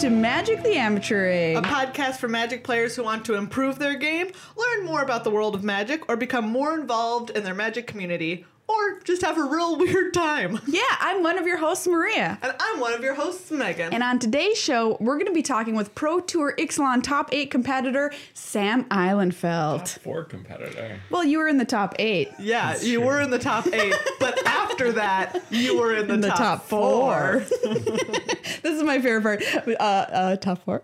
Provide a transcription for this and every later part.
to Magic the Amateuring. A podcast for Magic players who want to improve their game, learn more about the world of Magic, or become more involved in their Magic community, or just have a real weird time. yeah, I'm one of your hosts, Maria. And I'm one of your hosts, Megan. And on today's show, we're going to be talking with Pro Tour Ixalan top eight competitor Sam Ihlenfeldt. Four competitor. Well, you were in the top eight. yeah, That's you true. were in the top eight, but after that, you were in the, In the top, top four. this is my favorite part. Uh, uh, top four.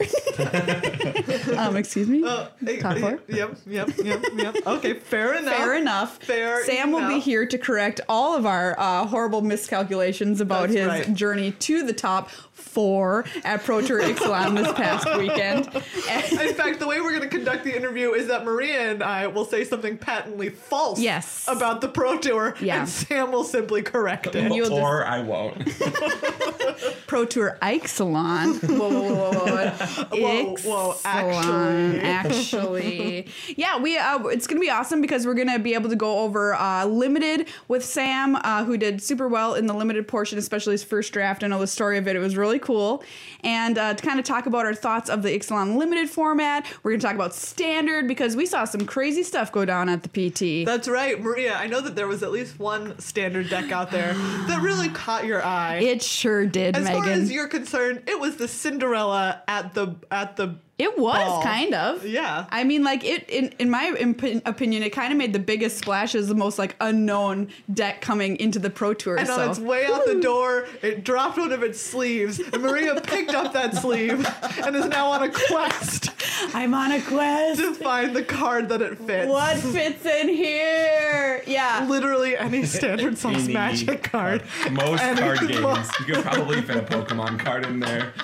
um, excuse me. Uh, Top eh, four? Yep, yep, yep, yep. Okay, fair enough. Fair enough. Fair Sam will be here to correct all of our uh, horrible miscalculations about That's his right. journey to the top four at Pro Tour Ixalan this past weekend. And- In fact, the way we're going to conduct the interview is that Maria and I will say something patently false Yes. about the Pro Tour, Yeah. and Sam will simply correct it. You'll just- or I won't. Pro Tour Ixalan. Whoa, whoa, whoa, whoa, whoa. Whoa, whoa, Ixalan, actually. yeah, we. Uh, it's gonna be awesome because we're gonna be able to go over uh, limited with Sam, uh, who did super well in the limited portion, especially his first draft. I know the story of it; it was really cool. And uh, to kind of talk about our thoughts of the Ixalan limited format, we're gonna talk about standard because we saw some crazy stuff go down at the PT. That's right, Maria. I know that there was at least one standard deck out there that really caught your eye. it sure did, as Megan. far as you're concerned, it was the Cinderella at the at the It was ball. kind of. Yeah. I mean, like it. In, in my imp- opinion, it kind of made the biggest splash as the most like unknown deck coming into the pro tour. and so on its way out the door, it dropped one of its sleeves, and Maria picked up that sleeve and is now on a quest I'm on a quest. to find the card that it fits. what fits in here? Yeah. Literally any standard size magic card. Most Any card card. games. You could probably fit a Pokemon card in there.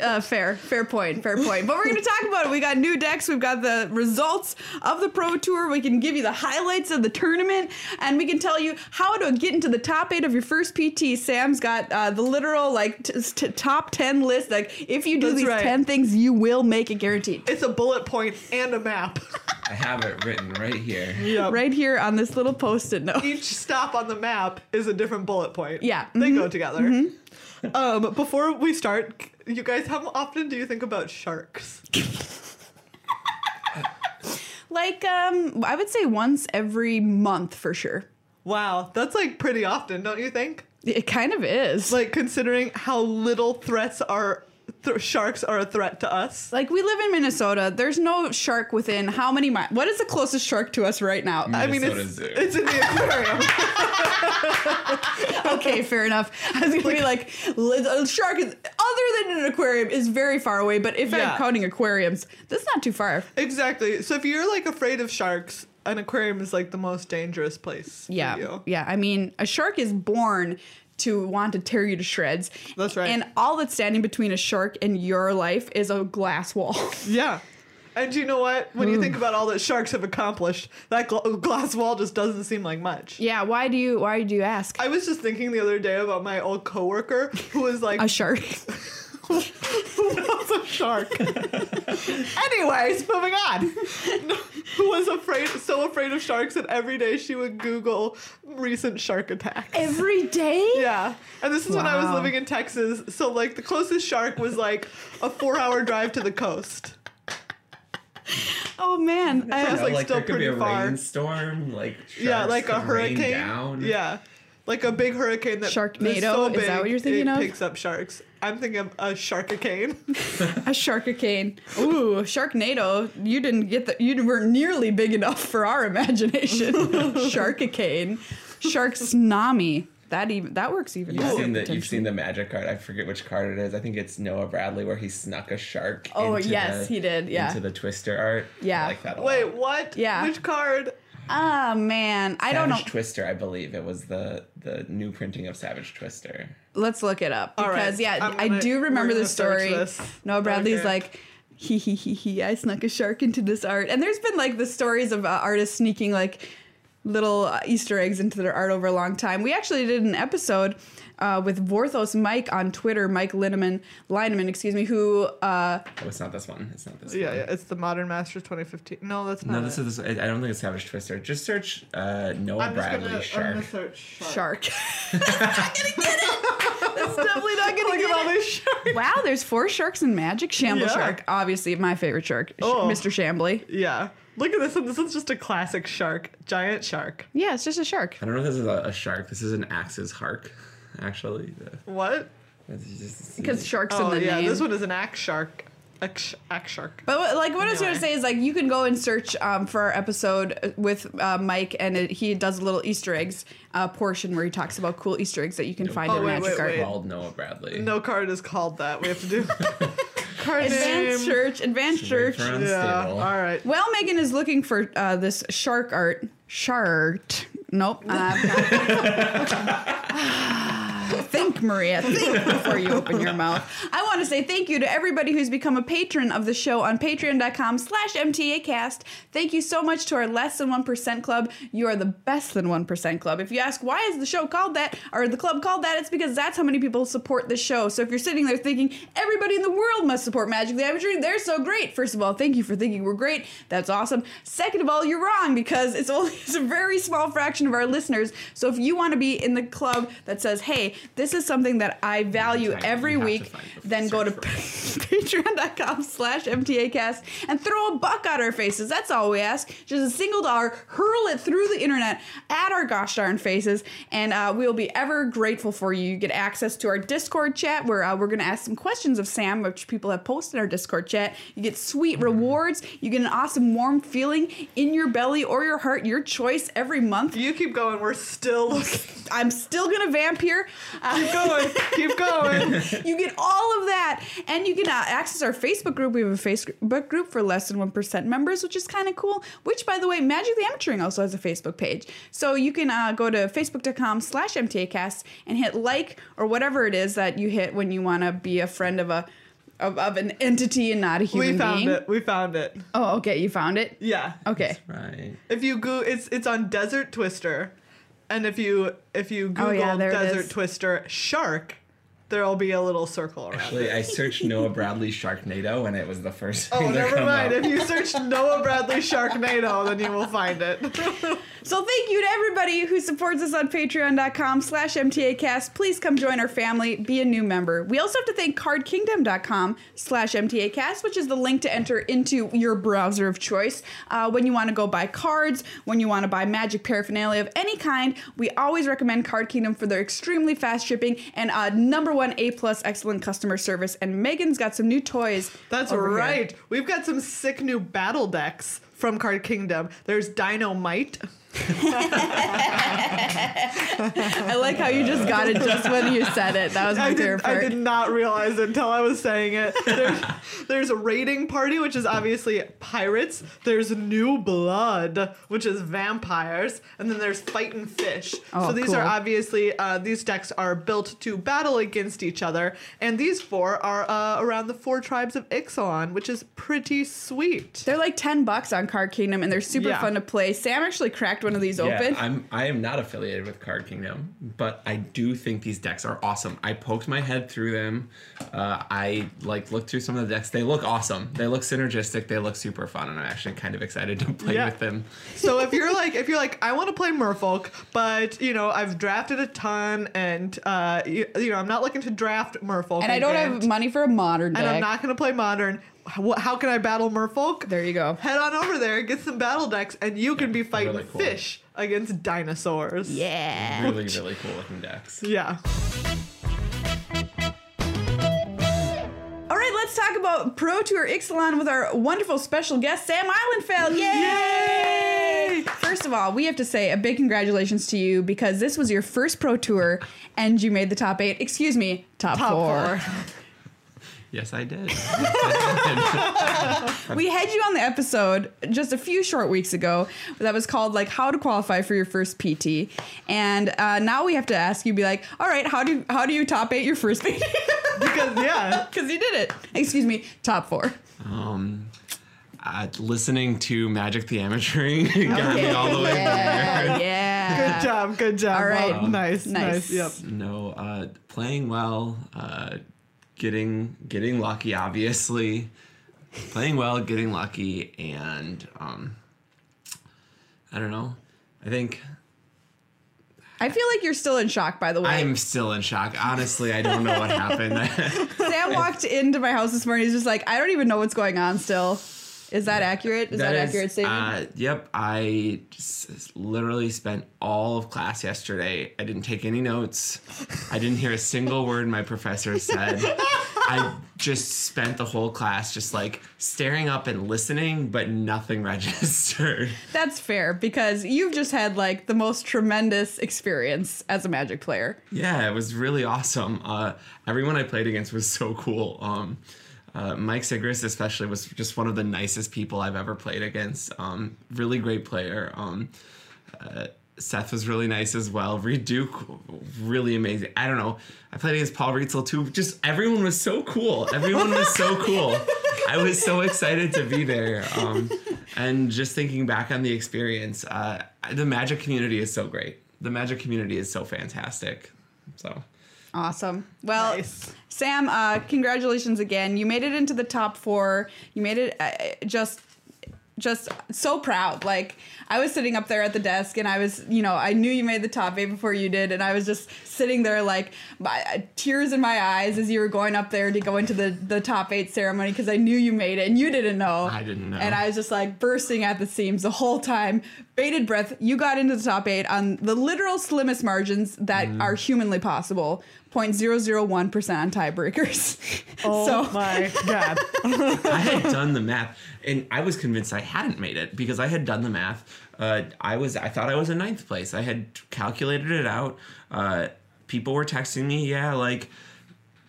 Uh, fair, fair point, fair point. But we're going to talk about it. We got new decks. We've got the results of the Pro Tour. We can give you the highlights of the tournament, and we can tell you how to get into the top eight of your first PT. Sam's got uh, the literal like t- t- top ten list. Like if you do That's these right. ten things, you will make it guaranteed. It's a bullet point and a map. I have it written right here. yep. Right here on this little post-it note. Each stop on the map is a different bullet point. Yeah. They Mhm. go together. Um, before we start, you guys, how often do you think about sharks? Like um, I would say once every month for sure. Wow, that's like pretty often, don't you think? It kind of is. Like considering how little threats are th- sharks are a threat to us. Like we live in Minnesota. There's no shark within how many miles? What is the closest shark to us right now? I mean, Minnesota it's, Zoo. it's in the aquarium. okay, fair enough. I was gonna be like, a shark is other than an aquarium is very far away. But if Yeah. I'm counting aquariums, that's not too far. exactly. So if you're like afraid of sharks, an aquarium is like the most dangerous place. for Yeah, you. yeah. I mean, a shark is born to want to tear you to shreds. That's right. And all that's standing between a shark and your life is a glass wall. Yeah. And you know what? When you mm. think about all that sharks have accomplished, that gl- glass wall just doesn't seem like much. yeah. Why do you? Why do you ask? I was just thinking the other day about my old coworker who was like a shark. who was a shark. Anyways, moving on. who was afraid so afraid of sharks that every day she would Google recent shark attacks. Every day. Yeah. And this is when I was living in Texas. So like the closest shark was like a four hour drive to the coast. Oh man. I- Sounds You know, like like still there could be a pretty far. rainstorm, like yeah, like a hurricane. Down. Yeah. Like a big hurricane that Sharknado? is so Is that what you're thinking it of? picks up sharks. I'm thinking of a sharkicane. A sharkicane. Ooh, Sharknado. You didn't get the. You weren't nearly big enough for our imagination. Sharkicane. Shark tsunami. That even that works even You've seen the you've seen the magic card. I forget which card it is. I think it's Noah Bradley where he snuck a shark. Oh, into yes, the- he did, yeah. into the Twister art. Yeah. I like that. A Wait, lot. what? Yeah. Which card? Ah man, I don't know. Savage Twister, I believe it was the the new printing of Savage Twister. Let's look it up All right, because yeah, I'm I gonna- do we're remember gonna the search story. this. Noah Bradley's Okay. like. He he he he! I snuck a shark into this art, and there's been like the stories of uh, artists sneaking like little uh, Easter eggs into their art over a long time. We actually did an episode uh, with Vorthos Mike on Twitter, Mike Lineman, Linnemann, excuse me, who uh, Oh, it's not this one. It's not this Yeah, one. yeah, it's the Modern Masters 2015. No, that's not. No, this it. is. I don't think it's Savage Twister. Just search uh, Noah I'm just Bradley gonna, I'm shark. search shark. shark. I'm not gonna get it. That's definitely not gonna Look get at all it. these sharks. Wow, there's four sharks in Magic. Shamble Yeah. Shark, obviously my favorite shark, Oh. Mr. Shambly. Yeah. Look at this one. This is just a classic shark. Giant shark. Yeah, it's just a shark. I don't know if this is a, a shark. This is an axe's hark, actually. What? Because sharks Oh, in the yeah. name. This one is an axe shark. Axe, axe shark. But what, like what I was gonna say is like you can go and search um, for our episode with uh, Mike, and it, he does a little Easter eggs uh, portion where he talks about cool Easter eggs that you can find Oh, in wait, Magic wait, Art. wait. called Noah Bradley. No card is called that. We have to do card Advanced name. Church, Advanced It's Church. Yeah. All right. Well, Megan is looking for uh, this shark art. Shark. Nope. Uh, think, Maria. Think before you open your mouth. I want to say thank you to everybody who's become a patron of the show on patreon.com slash MTAcast. Thank you so much to our Less Than 1% Club. You are the best than 1% Club. If you ask why is the show called that, or the club called that, it's because that's how many people support the show. So if you're sitting there thinking, everybody in the world must support Magic the Amateurs, they're so great. First of all, thank you for thinking we're great. That's awesome. Second of all, you're wrong because it's only it's a very small fraction of our listeners. So if you want to be in the club that says, hey, this is something that I value Right, every you have to week, then go to patreon.com slash mtacast and throw a buck at our faces. That's all we ask. Just a single dollar, hurl it through the internet at our gosh darn faces, and uh, we'll be ever grateful for you. You get access to our Discord chat where uh, we're going to ask some questions of Sam, which people have posted in our Discord chat. You get sweet rewards. You get an awesome warm feeling in your belly or your heart, your choice every month. You keep going. We're still looking. I'm still going to vamp here. Uh, going. Keep going. you get all of that and you can uh, access our facebook group we have a facebook group for less than 1% members which is kind of cool which by the way magic the amateuring also has a facebook page so you can uh, go to facebook.com slash mtacast and hit like or whatever it is that you hit when you want to be a friend of a of, of an entity and not a human being. We found being it. We found it. oh okay you found it Yeah. okay Right. If you go, it's it's on Desert Twister, and if you if you Google Oh, yeah, Desert. Twister shark, there'll be a little circle around. Actually, I searched Noah Bradley Sharknado, and it was the first thing Oh, never come mind. up. If you search Noah Bradley Sharknado, then you will find it. So thank you to everybody who supports us on patreon.com slash mtacast. Please come join our family, be a new member. We also have to thank cardkingdom.com slash mtacast, which is the link to enter into your browser of choice. Uh, when you want to go buy cards, when you want to buy magic paraphernalia of any kind, we always recommend Card Kingdom for their extremely fast shipping and uh, number one A plus excellent customer service. And Megan's got some new toys. That's over here. right. We've got some sick new battle decks from Card Kingdom. There's Dynamite. I like how you just got it just when you said it. That was my I favorite did, part. I did not realize it until I was saying it. There's, there's a raiding party, which is obviously pirates. There's New Blood, which is vampires, and then there's Fighting Fish. Oh, so these cool. are obviously uh, these decks are built to battle against each other, and these four are uh, around the four tribes of Ixalan, which is pretty sweet. They're like 10 bucks on Card Kingdom and they're super Yeah. fun to play. Sam actually cracked one of these Yeah, open. I'm I am not affiliated with Card Kingdom, but I do think these decks are awesome. I poked my head through them. Uh, I like looked through some of the decks. They look awesome. They look synergistic. They look super fun, and I'm actually kind of excited to play Yeah. with them. So if you're like, if you're like, I want to play Merfolk, but you know, I've drafted a ton, and uh, you, you know, I'm not looking to draft Merfolk, and I don't again, have money for a modern deck. and I'm not going to play Modern. How, how can I battle Merfolk? there you go. Head on over there, get some battle decks, and you can be fighting really cool. fish against dinosaurs. Yeah. Really, really cool looking decks. Yeah. All right, let's talk about Pro Tour Ixalan with our wonderful special guest, Sam Ihlenfeldt. Yay! First of all, we have to say a big congratulations to you because this was your first Pro Tour and you made the top eight. Excuse me, top, Top four. four. Yes, I did. We had you on the episode just a few short weeks ago that was called like how to qualify for your first PT, and uh, now we have to ask you, be like, all right, how do how do you top eight your first PT? because yeah, Because you did it. Excuse me, top four. um, uh, listening to Magic the Amateuring got me all the way there. yeah, yeah. good job, good job. All right. Well, nice, Nice. nice, Yep. No, uh, playing well, uh, getting getting lucky, obviously. Playing well, getting lucky, and um, I don't know. I think I feel like you're still in shock, by the way. I'm still in shock. Honestly, I don't know what happened. Sam walked into my house this morning. He's just like, I don't even know what's going on still. Is that accurate? Is that, is, accurate statement? Uh, yep. I just literally spent all of class yesterday. I didn't take any notes. I didn't hear a single word my professor said. I just spent the whole class just like staring up and listening, but nothing registered. That's fair because you've just had like the most tremendous experience as a Magic player. Yeah, it was really awesome. Uh, everyone I played against was so cool. Um, uh, Mike Sigrist, especially, was just one of the nicest people I've ever played against. Um, really great player. Um, uh, Seth was really nice as well. Reid Duke, really amazing. I don't know. I played against Paul Rietzl too. Just everyone was so cool. Everyone was so cool. I was so excited to be there. Um, and just thinking back on the experience, uh, the Magic community is so great. The Magic community is so fantastic. So. Awesome. Well, Nice. Sam, uh, congratulations again. You made it into the top four. You made it uh, just, just so proud. Like I was sitting up there at the desk, and I was, you know, I knew you made the top eight before you did, and I was just sitting there like my, uh, tears in my eyes as you were going up there to go into the the top eight ceremony because I knew you made it, and you didn't know. I didn't know. And I was just like bursting at the seams the whole time. Bated breath. You got into the top eight on the literal slimmest margins that Mm. are humanly possible. 0.001% on tiebreakers. Oh so my god. I had done the math, and I was convinced I hadn't made it because I had done the math. Uh, I was, I thought I was in ninth place. I had calculated it out. Uh, people were texting me, yeah, like,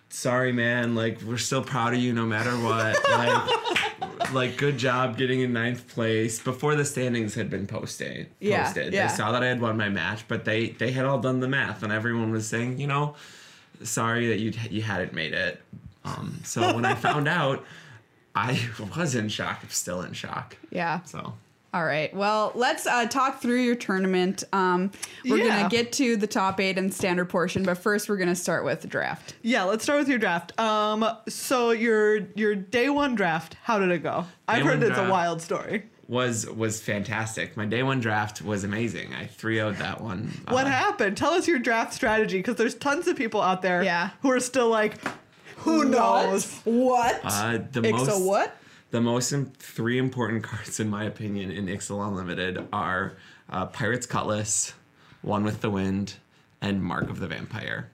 sorry, man, like we're still proud of you no matter what. like, like good job getting in ninth place before the standings had been posted. Yeah, yeah. They saw that I had won my match, but they they had all done the math, and everyone was saying, you know, sorry that you you hadn't made it. Um, so when I found out, I was in shock. I'm still in shock. yeah. So All right. Well, let's uh, talk through your tournament. Um, we're Yeah. gonna get to the top eight and standard portion, but first we're gonna start with the draft. Yeah, let's start with your draft. Um, so your your day one draft, how did it go? I've heard one it's a wild story. Was was fantastic. My day one draft was amazing. I 3 0'd that one. What Uh, happened? Tell us your draft strategy, because there's tons of people out there Yeah. who are still like, who knows? What? Uh, the Ixo most what? the most im- three important cards in my opinion in Ixalan Unlimited are uh, Pirate's Cutlass, One with the Wind, and Mark of the Vampire.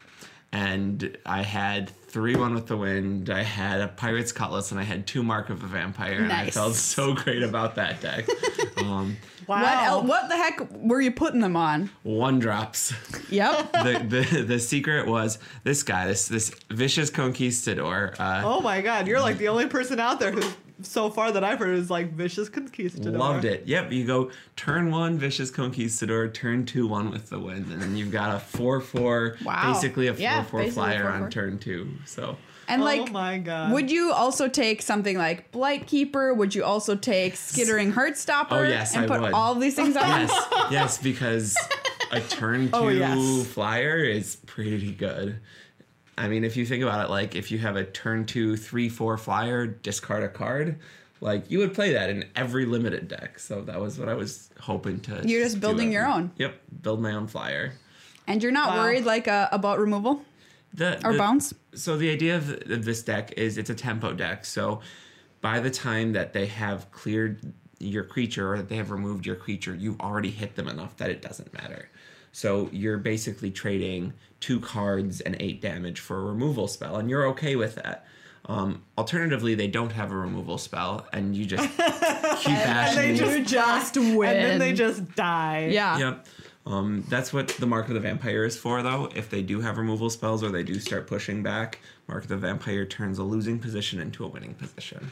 And I had three One with the Wind, I had a Pirate's Cutlass, and I had two Mark of the Vampire, and I felt so great about that deck. um, Wow. What? El- what the heck were you putting them on? one drops. Yep. the, the the secret was this guy, this this vicious conquistador. Uh, Oh my god, you're like the only person out there who, so far that I've heard, is like vicious conquistador. Loved it. Yep, you go turn one, vicious conquistador, turn two, one with the wind, and then you've got a four four, Wow. basically a four Yeah, four flyer 4-4. on turn two. So And Oh like, my god. would you also take something like Blight Keeper? Would you also take Skittering Heartstopper? Oh, yes, and I put would. all of these things on. yes, yes, because a turn oh, two Oh, yes. flyer is pretty good. I mean, if you think about it, like if you have a turn two, three, four flyer, discard a card, like you would play that in every limited deck. So that was what I was hoping to. You're just building your own. Yep, build my own flyer. And you're not Wow. worried like uh, about removal The, or the- bounce? So the idea of, of this deck is it's a tempo deck. So by the time that they have cleared your creature or that they have removed your creature, you've already hit them enough that it doesn't matter. So you're basically trading two cards and eight damage for a removal spell, and you're okay with that. Um, alternatively, they don't have a removal spell, and you just keep and they bashing. just win. And then they just die. Yeah. Yep. Um, that's what the Mark of the Vampire is for, though. If they do have removal spells or they do start pushing back, Mark of the Vampire turns a losing position into a winning position.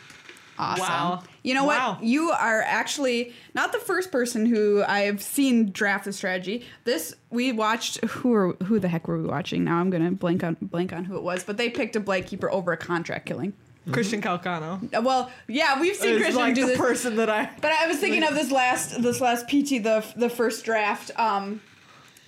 Awesome. Wow. You know Wow. what? You are actually not the first person who I've seen draft the strategy. This we watched. Who are who the heck were we watching? Now I'm gonna blank on blank on who it was. But they picked a Blight Keeper over a contract killing. Christian Calcano Uh, Well, yeah, we've seen is Christian like do the this. person that I. But I was thinking of this last this last PT the the first draft. Um,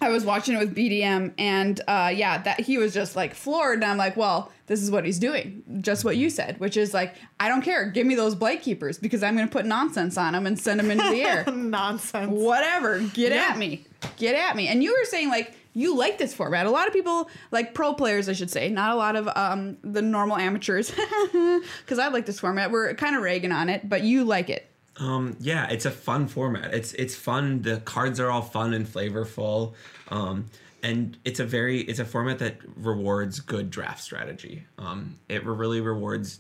I was watching it with BDM, and uh, yeah, that he was just like floored, and I'm like, well, this is what he's doing, just what you said, which is like, I don't care, give me those blight keepers because I'm gonna put nonsense on them and send them into the air. Nonsense. Whatever, get Yeah. at me, get at me. And you were saying like you like this format. A lot of people, like pro players, I should say, not a lot of um, the normal amateurs, because I like this format. We're kind of ragging on it, but you like it. Um, yeah, it's a fun format. It's it's fun. The cards are all fun and flavorful, um, and it's a very it's a format that rewards good draft strategy. Um, it really rewards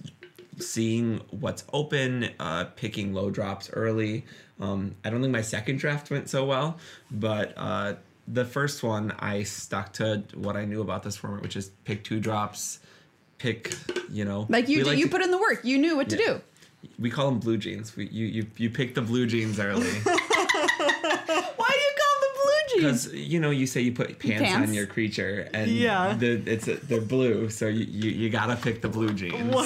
seeing what's open, uh, picking low drops early. Um, I don't think my second draft went so well, but uh, the first one I stuck to what I knew about this format, which is pick two drops, pick you know Like you did, like you to- put in the work. You knew what to do. we call them blue jeans. We, you you you pick the blue jeans early. Why do you call them blue jeans? Because you know, you say you put pants, Pants? on your creature, and Yeah. the, it's they're blue, so you, you, you gotta pick the blue jeans. One,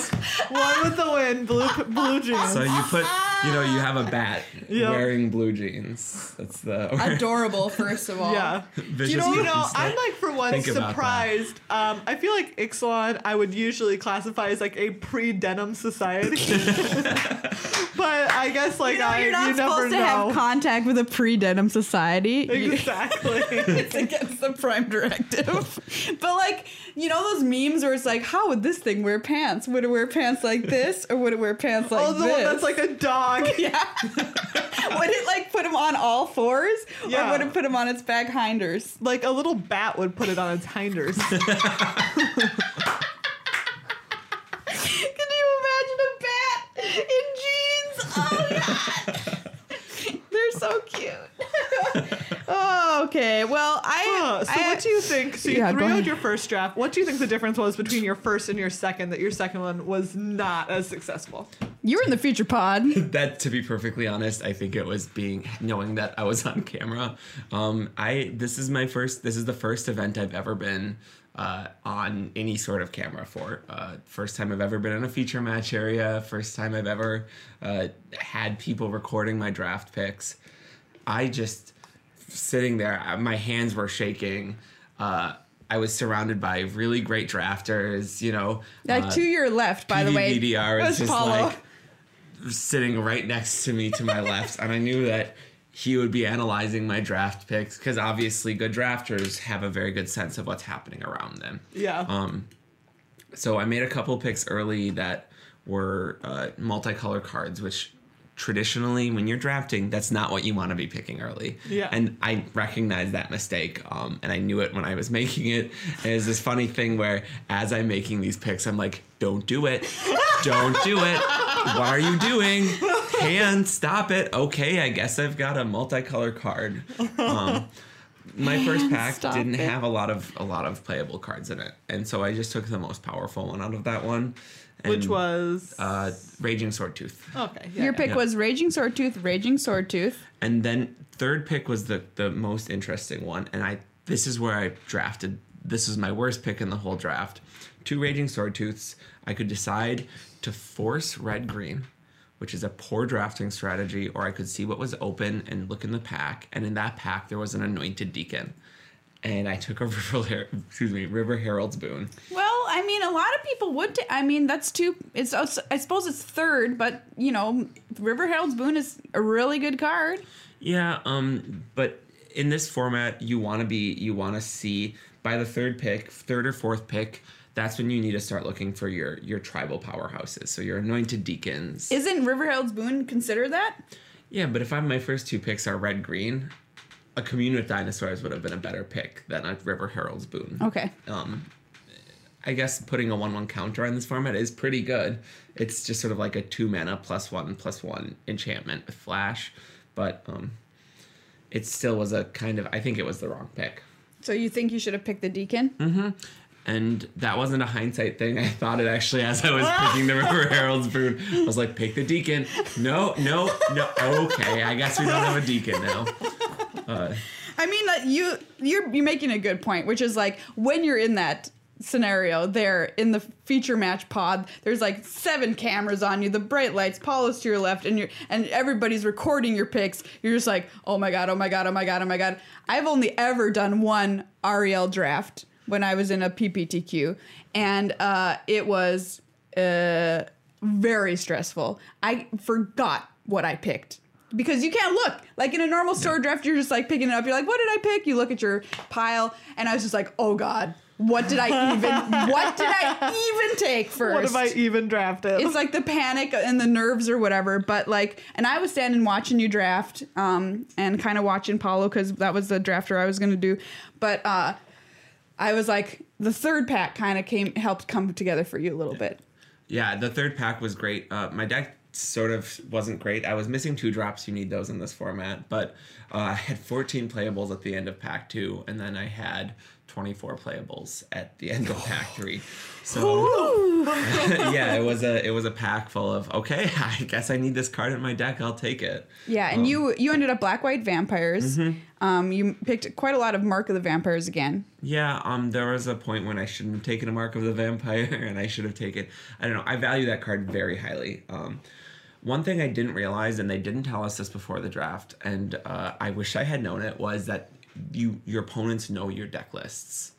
one with the wind, blue blue jeans. So you put, you know, you have a bat Yep. wearing blue jeans. That's the Adorable, first of all. yeah. You know, you know, I'm like for once Think about that. surprised. Um, I feel like Ixalan I would usually classify as like a pre-denim society, but I guess like You know, I you're not you never supposed to know. have contact with a pre-denim society. Exactly. it's against the prime directive. but like, you know those memes where it's like, how would this thing wear pants? Would it wear pants like this, or would it wear pants like oh, the this? one that's like a dog. yeah. would it like put him on all fours, Yeah. or would it put him on its back hinders? Like a little bat would put it on its hinders. Can you imagine a bat in jeans? Oh god. They're so cute. oh, okay. Well, I. Uh, so I- what do you think? So you Yeah, go three out your first draft. What do you think the difference was between your first and your second? That your second one was not as successful. You were in the feature pod. that to be perfectly honest i think it was being knowing that i was on camera um i this is my first this is the first event i've ever been uh, on any sort of camera for uh, first time i've ever been in a feature match area first time i've ever uh, had people recording my draft picks i just sitting there uh, my hands were shaking uh, I was surrounded by really great drafters, you know. Like uh, to your left, by the way. Was is just Paulo. like sitting right next to me to my left, and I knew that he would be analyzing my draft picks because obviously good drafters have a very good sense of what's happening around them. Yeah. Um, so I made a couple picks early that were uh, multicolor cards, which traditionally when you're drafting, that's not what you want to be picking early. Yeah. And I recognized that mistake, um, and I knew it when I was making it. And it's this funny thing where as I'm making these picks, I'm like, "Don't do it! Don't do it! What are you doing? Hand, stop it! Okay, I guess I've got a multicolor card." Um, my first pack Stop didn't it. have a lot of a lot of playable cards in it, and so I just took the most powerful one out of that one, and, Which was uh, Raging Sword Tooth. okay. Yeah, Your yeah. pick Yeah. was Raging Swordtooth, Raging Swordtooth. And then third pick was the the most interesting one, and I this is where I drafted. This was my worst pick in the whole draft. Two Raging Swordtooths. I could decide to force red green, which is a poor drafting strategy, or I could see what was open and look in the pack. And in that pack, there was an Anointed Deacon, and I took a River excuse me River Herald's Boon. Well, I mean, a lot of people would. ta- I mean, that's two. It's. I suppose it's third, but you know, River Herald's Boon is a really good card. Yeah, um, but in this format, you want to be, you want to see by the third pick, third or fourth pick. That's when you need to start looking for your your tribal powerhouses. So your anointed deacons. Isn't River Herald's Boon considered that? yeah, but if I'm my first two picks are red green, a commune with dinosaurs would have been a better pick than a River Herald's boon. Okay. Um, I guess putting a one one counter on this format is pretty good. It's just sort of like a two mana plus one plus one enchantment with flash, but um, it still was a kind of I think it was the wrong pick. So you think you should have picked the Deacon? And that wasn't a hindsight thing. I thought it actually as I was picking the River Herald's boon. I was like, pick the deacon. No, no, no. Okay, I guess we don't have a deacon now. Uh, I mean, that you you're you're making a good point, which is like when you're in that scenario there in the feature match pod there's like seven cameras on you the bright lights Paulo's to your left and you're and everybody's recording your picks you're just like oh my god oh my god oh my god oh my god i've only ever done one ariel draft when i was in a pptq and uh, it was uh, very stressful i forgot what i picked because you can't look like in a normal store draft. You're just like picking it up. You're like, what did I pick? You look at your pile, and I was just like, oh god, what did I even? what did I even take first? What have I even drafted? it's like the panic and the nerves or whatever. But like, and I was standing watching you draft, um, and kind of watching Paulo because that was the drafter I was gonna do. But uh, I was like, the third pack kind of came helped come together for you a little bit. Yeah, the third pack was great. Uh, my deck sort of wasn't great. I was missing two drops. You need those in this format, but uh, I had 14 playables at the end of pack two, and then I had 24 playables at the end of pack three. So yeah, it was a it was a pack full of okay. I guess I need this card in my deck. I'll take it. Yeah, and you you ended up black white vampires. Um, you picked quite a lot of Mark of the Vampires again. Yeah, um, there was a point when I shouldn't have taken a mark of the vampire, and I should have taken. I don't know. I value that card very highly. Um, one thing I didn't realize, and they didn't tell us this before the draft, and uh, I wish I had known it, was that you your opponents know your deck lists.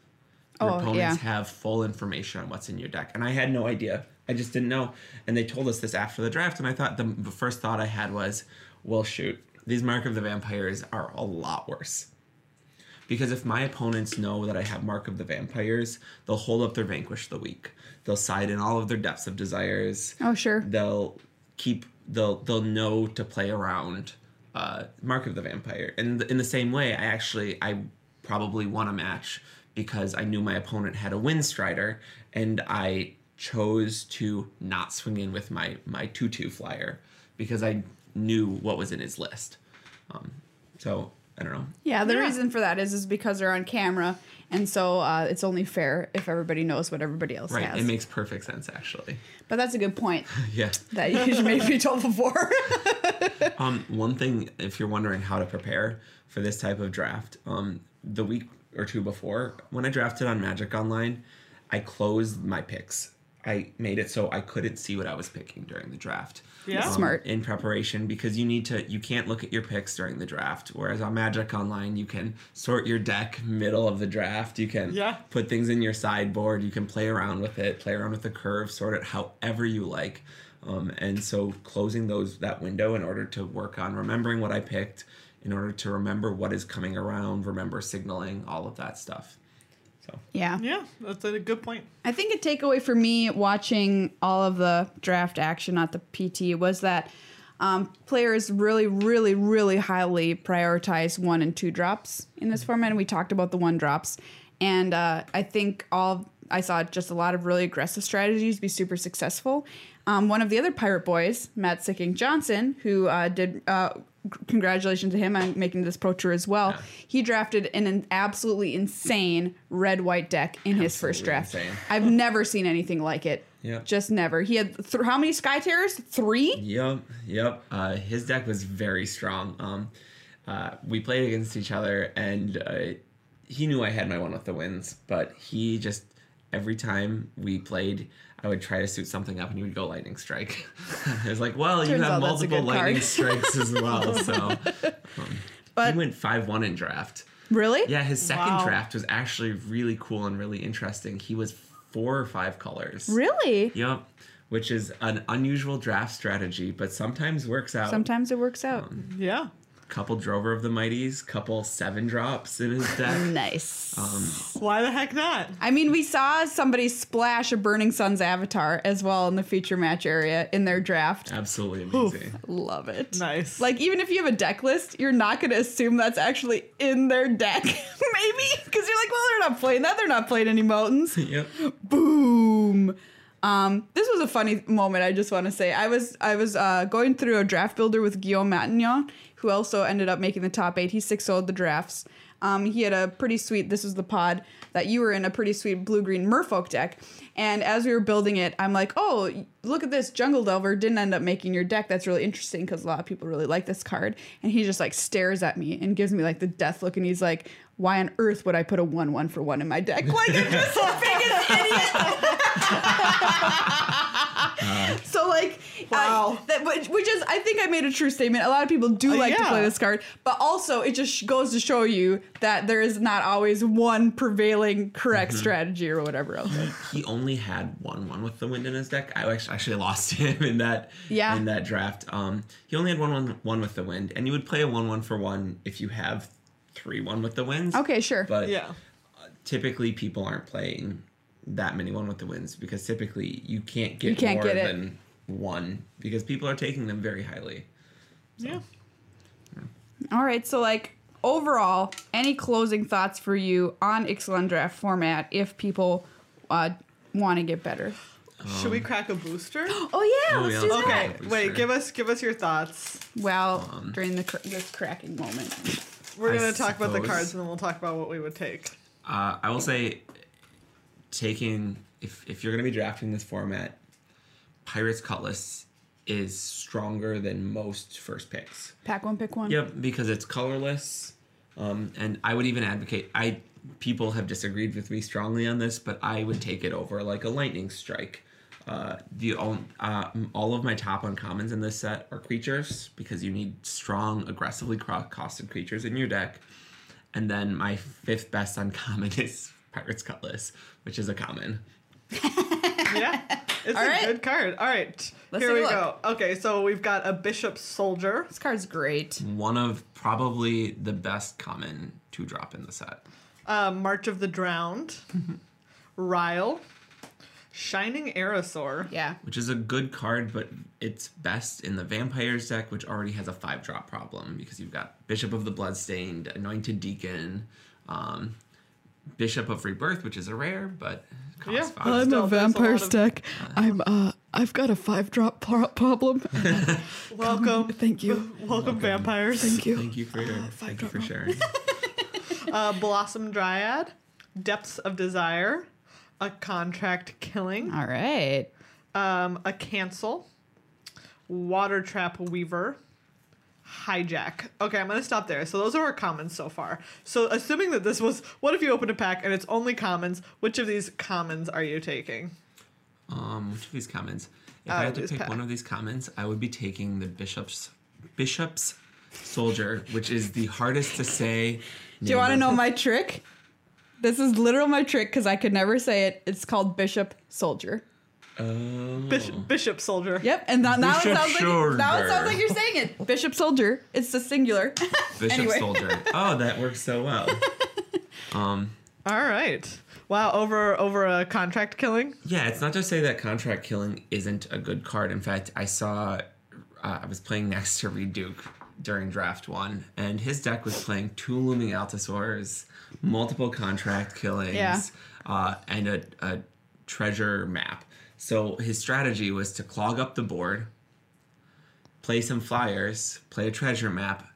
Your Oh, opponents yeah. have full information on what's in your deck, and I had no idea. I just didn't know, and they told us this after the draft, and I thought the, the first thought I had was, "Well, shoot, these Mark of the Vampires are a lot worse." Because if my opponents know that I have Mark of the Vampires, they'll hold up their Vanquish the Weak. They'll side in all of their depths of desires. Oh sure. They'll keep. They'll they'll know to play around uh, Mark of the Vampire. And in the same way, I actually I probably won a match because I knew my opponent had a Wind Strider, and I chose to not swing in with my my two two flyer because I knew what was in his list. Um, so I don't know. Yeah, the Yeah. reason for that is is because they're on camera, and so uh, it's only fair if everybody knows what everybody else Right, has. it makes perfect sense actually. but that's a good point Yeah. that you should maybe be told before. Um, one thing, if you're wondering how to prepare for this type of draft, um, the week or two before, when I drafted on Magic Online, I closed my picks. I made it so I couldn't see what I was picking during the draft. Yeah. Um, Smart. in preparation because you need to you can't look at your picks during the draft whereas on magic online you can sort your deck middle of the draft you can Yeah. put things in your sideboard you can play around with it play around with the curve sort it however you like um, and so closing those that window in order to work on remembering what i picked in order to remember what is coming around remember signaling all of that stuff so yeah. yeah, that's a good point. I think a takeaway for me watching all of the draft action at the PT was that um, players really, really, really highly prioritize one and two drops in this format. And we talked about the one drops. And uh, I think all I saw just a lot of really aggressive strategies be super successful. Um, one of the other pirate boys, Matt Sikkink Johnson, who uh, did. Uh, c- Congratulations to him on making this pro tour as well. Yeah. He drafted in an absolutely insane red white deck in his first draft. insane. I've never seen anything like it. Yep. Just never. He had th- how many Sky Terrors? Three? Yep, yep. Uh, his deck was very strong. Um, uh, we played against each other, and uh, he knew I had my one with the wins, but he just every time we played, I would try to suit something up, and he would go lightning strike. I was like, "Well, you have out that's a multiple lightning card. strikes as well." So um, But he went five one in draft. really? Yeah, his second Wow. draft was actually really cool and really interesting. He was four or five colors. Really? Yep. Which is an unusual draft strategy, but sometimes works out. Sometimes it works out. Um, Yeah. Couple Drover of the Mighties, couple seven drops in his deck. nice. Um, Why the heck not? I mean, we saw somebody splash a Burning Sun's avatar as well in the feature match area in their draft. absolutely amazing. Love it. Nice. Like, even if you have a deck list, you're not going to assume that's actually in their deck. Maybe. Because you're like, well, they're not playing that. They're not playing any Motons. yep. boom um this was a funny moment i just want to say. I was i was uh going through a draft builder with guillaume matignon who also ended up making the top eight. He six sold the drafts. Um he had a pretty sweet this is the pod that you were in a pretty sweet blue green merfolk deck. And as we were building it i'm like oh look at this jungle delver didn't end up making your deck. That's really interesting because a lot of people really like this card. And he just like stares at me and gives me like the death look and he's like why on earth would i put a one one for one in my deck? Like i'm just the biggest idiot so like, Wow. uh, that which, which is I think I made a true statement. A lot of people do Uh, like to play this card, but also it just goes to show you that there is not always one prevailing correct strategy or whatever else. he only had one one with the wind in his deck. I actually, actually lost him in that Yeah. in that draft. Um, he only had one one one with the wind, and you would play a one one for one if you have three one with the winds. Okay, sure. but Yeah. typically people aren't playing that many one with the wins because typically you can't get You can't more get it. than one because people are taking them very highly. Yeah. All right, so like overall, any closing thoughts for you on Ixalan draft format if people uh, want to get better? Should we crack a booster? Oh yeah, Oh, let's yeah, do let's that. Okay, wait. Give us give us your thoughts. Well, Um, during the cr- this cracking moment. We're I gonna talk about the cards and then we'll talk about what we would take. Uh, I will say, taking if if you're going to be drafting this format, Pirates Cutlass is stronger than most first picks. Pack one, pick one. Yep, because it's colorless, um, and I would even advocate. I people have disagreed with me strongly on this, but I would take it over like a lightning strike. Uh, the all, uh, all of my top uncommons in this set are creatures because you need strong, aggressively costed creatures in your deck. And then my fifth best uncommon is Pirate's Cutlass, which is a common. Yeah, it's All a right. good card. All right, Let's here we go. Okay, so we've got a bishop soldier. This card's great. One of probably the best common to drop in the set. Uh, March of the Drowned, Ryle, Shining Aerosaur. Yeah. which is a good card, but it's best in the Vampires deck, which already has a five drop problem because you've got Bishop of the Bloodstained, Anointed Deacon, um, Bishop of Rebirth, which is a rare, but costs Yeah. five. I'm Still, a there's a vampire lot of- stack. I'm uh I've got a five drop problem. Welcome, Thank you. welcome, vampires. Thank you. Thank you for your. thank you for sharing. Uh, Blossom Dryad, Depths of Desire, a Contract Killing, All right. um, a Cancel, Water Trap Weaver, Hijack. Okay, I'm gonna stop there. So those are our commons so far. So assuming that this was, what if you open a pack and it's only commons? Which of these commons are you taking? Um, which of these commons? If Out I had to pick pack. one of these commons, I would be taking the Bishop's Bishop's Soldier, which is the hardest to say. Do you want to know my trick? This is literal my trick because I could never say it. It's called Bishop Soldier. Oh. Bishop, Bishop Soldier. Yep, and now, now it Bishop sounds like now it sounds like you're saying it. Bishop Soldier. It's the singular. Bishop Anyway. Soldier. Oh, that works so well. Um, All right. Wow. Over over a contract killing. yeah, it's not to say that contract killing isn't a good card. In fact, I saw uh, I was playing next to Reid Duke during draft one, and his deck was playing two looming Altisaurs, multiple contract killings, Yeah. uh, and a, a treasure map. So his strategy was to clog up the board, play some flyers, play a treasure map,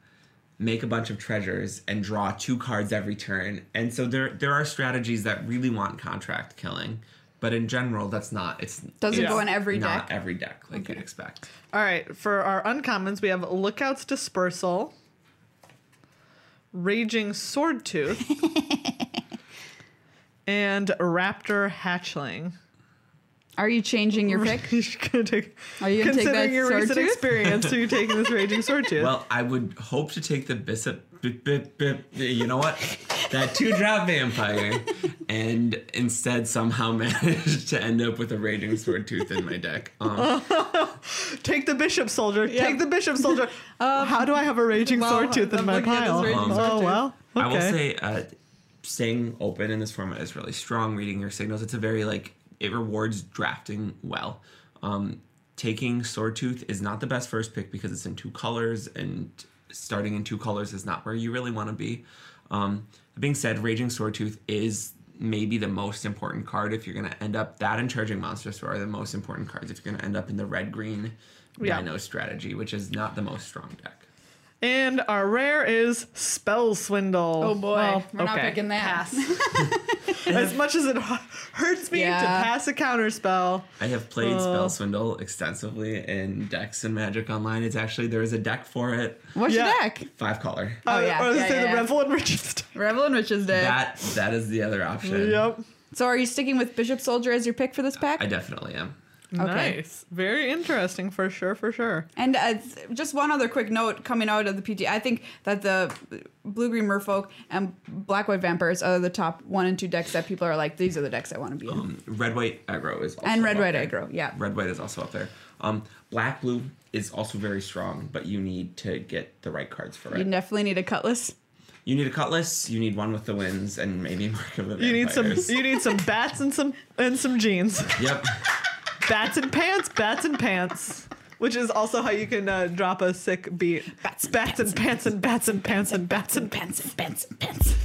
make a bunch of treasures, and draw two cards every turn. And so there there are strategies that really want contract killing, but in general, that's not. It's Doesn't go it's in every not deck? every deck like Okay. you'd expect. All right. For our uncommons, we have Lookout's Dispersal, Raging Sword Tooth, and Raptor Hatchling. Are you changing your pick? You're gonna take, Are you gonna take considering that your sword recent tooth? experience, are you taking this Raging Sword Tooth? Well, I would hope to take the bishop. bip, bip, bip, You know what? That two drop vampire, and instead somehow managed to end up with a raging sword tooth in my deck. Um, Take the Bishop Soldier. Yeah. Take the Bishop Soldier. How do I have a Raging well, Sword Tooth in I'm my looking at this pile? Raging Sword oh, Tooth. well. Okay. I will say, uh, staying open in this format is really strong. Reading your signals, it's a very like it rewards drafting well. Um, taking Swordtooth is not the best first pick because it's in two colors, and starting in two colors is not where you really want to be. Um, that being said, Raging Swordtooth is maybe the most important card if you're going to end up that and Charging Monstrosaur are the most important cards if you're going to end up in the red green Yeah. Dino strategy, which is not the most strong deck. And our rare is Spell Swindle. Oh boy, Well, we're not picking that. As much as it hurts me to pass a counter spell. I have played Uh. Spell Swindle extensively in decks and Magic Online. It's actually there is a deck for it, What's Yeah. your deck? five color. Oh, yeah. Or, or Yeah, say yeah, the yeah. Revel in Riches. Revel in Riches Day. That that is the other option. yep. So are you sticking with Bishop Soldier as your pick for this pack? I definitely am. Okay. Nice. Very interesting for sure, for sure. And uh, just one other quick note coming out of the PT, I think that the blue green merfolk and black white vampires are the top one and two decks that people are like, these are the decks I want to be in. Um, red white aggro is also and red white there. aggro, yeah. Red white is also up there. Um, black blue is also very strong, but you need to get the right cards for it. You definitely need a cutlass. You need a cutlass. You need one with the winds, and maybe Mark of the You need some you need some bats and some and some jeans. Yep. Bats and pants, bats and pants. Which is also how you can uh, drop a sick beat. Bats, bats and pants and bats and pants and bats and Pants and pants and pants.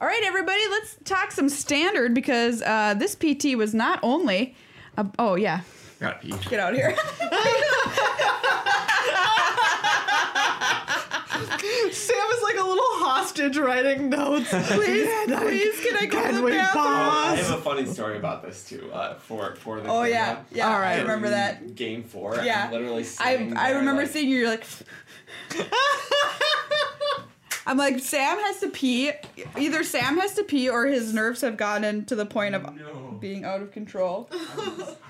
All right, everybody, let's talk some standard because uh, this PT was not only. A, oh, yeah. Got pee. Get out here. Sam is like a little hostage writing notes. Please, please, can I go Can to the we bathroom? pause? I have a funny story about this too. Uh, for for the Oh, camera. yeah. Yeah, All right. I remember that. Game four. Yeah. I'm literally. I, sitting I there, remember like, seeing you, you're like. I'm like, Sam has to pee. Either Sam has to pee or his nerves have gotten to the point of No. being out of control.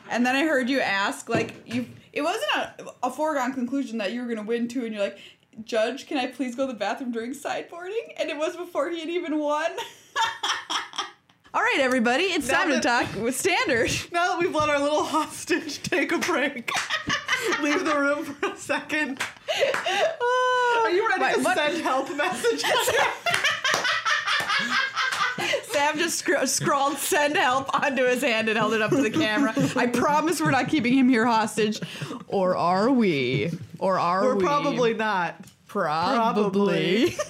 and then I heard you ask, like, you. It wasn't a, a foregone conclusion that you were gonna win too, and you're like, Judge, can I please go to the bathroom during sideboarding? And it was before he had even won. All right, everybody, it's Now time to that- talk with standard. Now that we've let our little hostage take a break, leave the room for a second. Oh. Are you ready Wait, to what? send help messages? Sam just scr- scrawled "send help" onto his hand and held it up to the camera. I promise we're not keeping him here hostage, or are we? Or are We're we? probably not. probably.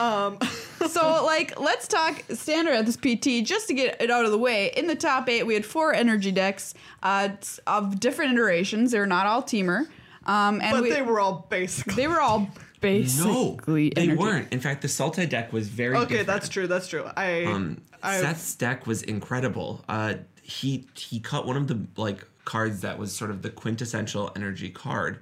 Um, so, like, let's talk standard at this PT just to get it out of the way. In the top eight, we had four energy decks uh, of different iterations. They're not all Temur, um, and but we, they were all basic. they were all No, basically they energy. weren't. In fact, the Sultai deck was very Okay, different. that's true. That's true. I, Um, I Seth's deck was incredible. Uh, he he cut one of the like cards that was sort of the quintessential energy card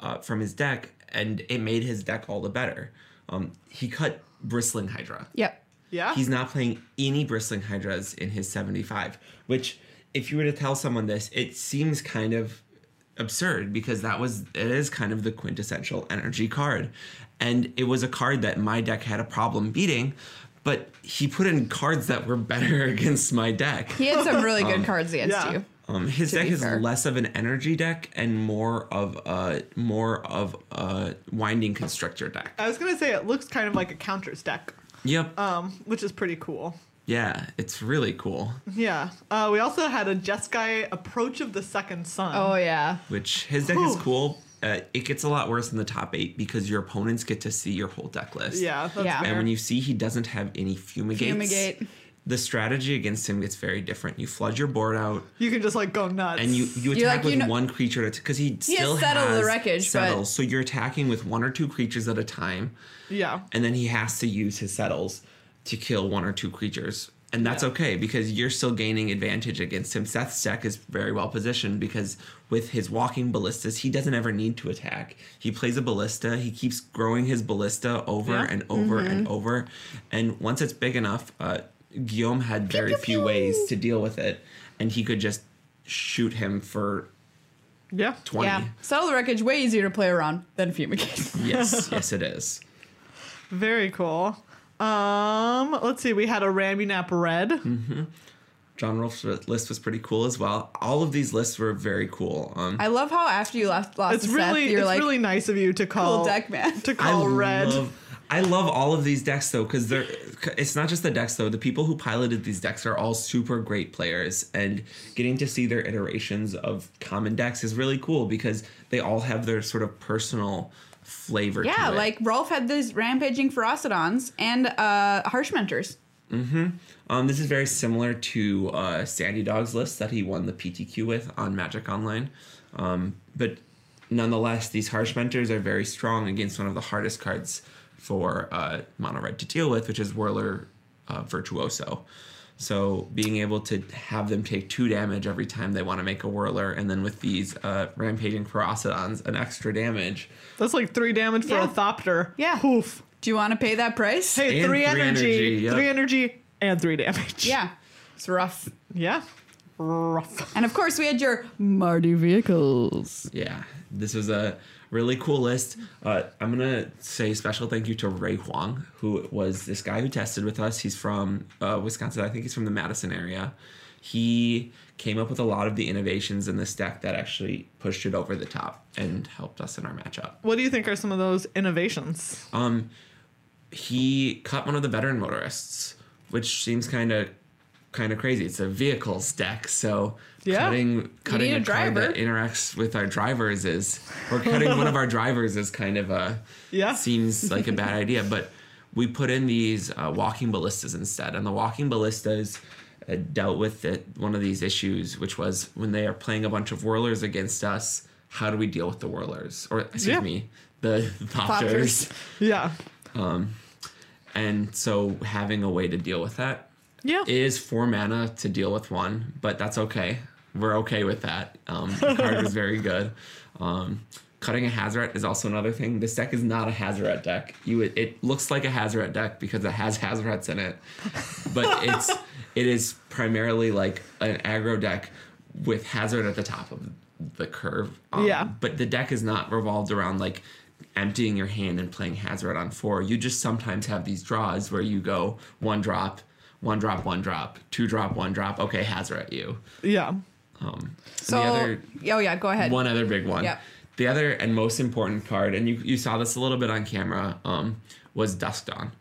uh, from his deck, and it made his deck all the better. Um, he cut Bristling Hydra. Yep. yeah. He's not playing any Bristling Hydras in his 75, which, if you were to tell someone this, it seems kind of absurd because that was, it is kind of the quintessential energy card. And it was a card that my deck had a problem beating, but he put in cards that were better against my deck. He had some really good cards against yeah. you. Um, his deck is fair. less of an energy deck and more of a more of a winding constrictor deck. I was gonna say it looks kind of like a counters deck, Yep. um, which is pretty cool. Yeah, it's really cool. Yeah. Uh, we also had a Jeskai Approach of the Second Sun. Oh yeah. which his deck is cool. Uh, it gets a lot worse in the top eight because your opponents get to see your whole deck list. yeah. That's Yeah. fair. And when you see he doesn't have any fumigates, Fumigate. the strategy against him gets very different. You flood your board out, you can just like go nuts. and you you attack like, with you know- one creature because he still has Settle the has Wreckage, but- settles. So you're attacking with one or two creatures at a time, yeah. and then he has to use his settles to kill one or two creatures. And that's Yeah. okay because you're still gaining advantage against him. Seth's deck is very well positioned because with his walking ballistas, he doesn't ever need to attack. He plays a ballista, he keeps growing his ballista over Yeah. and over and Mm-hmm. over. And once it's big enough, uh, Guillaume had very few ways to deal with it. And he could just shoot him for Yeah. 20. Yeah. Settle the wreckage way easier to play around than fumigate. Yes, yes, it is. Very cool. Um, let's see. We had a Ramunap Red. Mm-hmm. John Rolfe's list was pretty cool as well. All of these lists were very cool. Um, I love how after you left lost It's to really, Seth, you're it's like really nice of you to call cool deck man. to call Red. Love, I love all of these decks though, because they're. It's not just the decks though. The people who piloted these decks are all super great players, and getting to see their iterations of common decks is really cool because they all have their sort of personal flavor. Yeah, like Rolf had these rampaging Ferocidons and uh harsh mentors. Um, this is very similar to uh, Sandy Dog's list that he won the PTQ with on Magic Online. Um, but nonetheless, these Harsh Mentors are very strong against one of the hardest cards for uh, Mono Red to deal with, which is Whirler uh, Virtuoso. So being able to have them take two damage every time they want to make a Whirler, and then with these uh, Rampaging Ferocidons, an extra damage. That's like three damage for Yeah. a Thopter. Yeah. Poof. Do you want to pay that price? Hey, And three three energy, energy, yep. three energy, and three damage. Yeah. It's rough. Yeah. Rough. And of course, we had your Mardu vehicles. Yeah, this was a really cool list. Uh, I'm gonna say special thank you to Ray Huang, who was this guy who tested with us. He's from uh, Wisconsin. I think he's from the Madison area. He came up with a lot of the innovations in this deck that actually pushed it over the top and helped us in our matchup. What do you think are some of those innovations? Um, he cut one of the veteran motorists, which seems kind of kind of crazy. It's a vehicles deck, so Yeah. cutting cutting a, a card that interacts with our drivers is, or cutting one of our drivers is kind of a Yeah. seems like a bad idea. But we put in these uh, walking ballistas instead, and the walking ballistas. Uh, dealt with it, one of these issues, which was when they are playing a bunch of whirlers against us. How do we deal with the whirlers, or excuse Yeah. me, the Poppers. poppers? Yeah. And so having a way to deal with that Yeah. is four mana to deal with one, but that's okay. We're okay with that. Um, the card was very good. Um, cutting a Hazoret is also another thing. This deck is not a Hazoret deck. You it looks like a Hazoret deck because it has Hazorets in it, but it's it is primarily like an aggro deck with Hazoret at the top of the curve. Um, Yeah. But the deck is not revolved around like emptying your hand and playing Hazoret on four. You just sometimes have these draws where you go one drop, one drop, one drop, two drop, one drop. Okay, Hazoret at you. Yeah. Um, So, the other oh yeah, go ahead. one other big one. Yeah. The other and most important card, and you, you saw this a little bit on camera, um, was Dusk Dawn.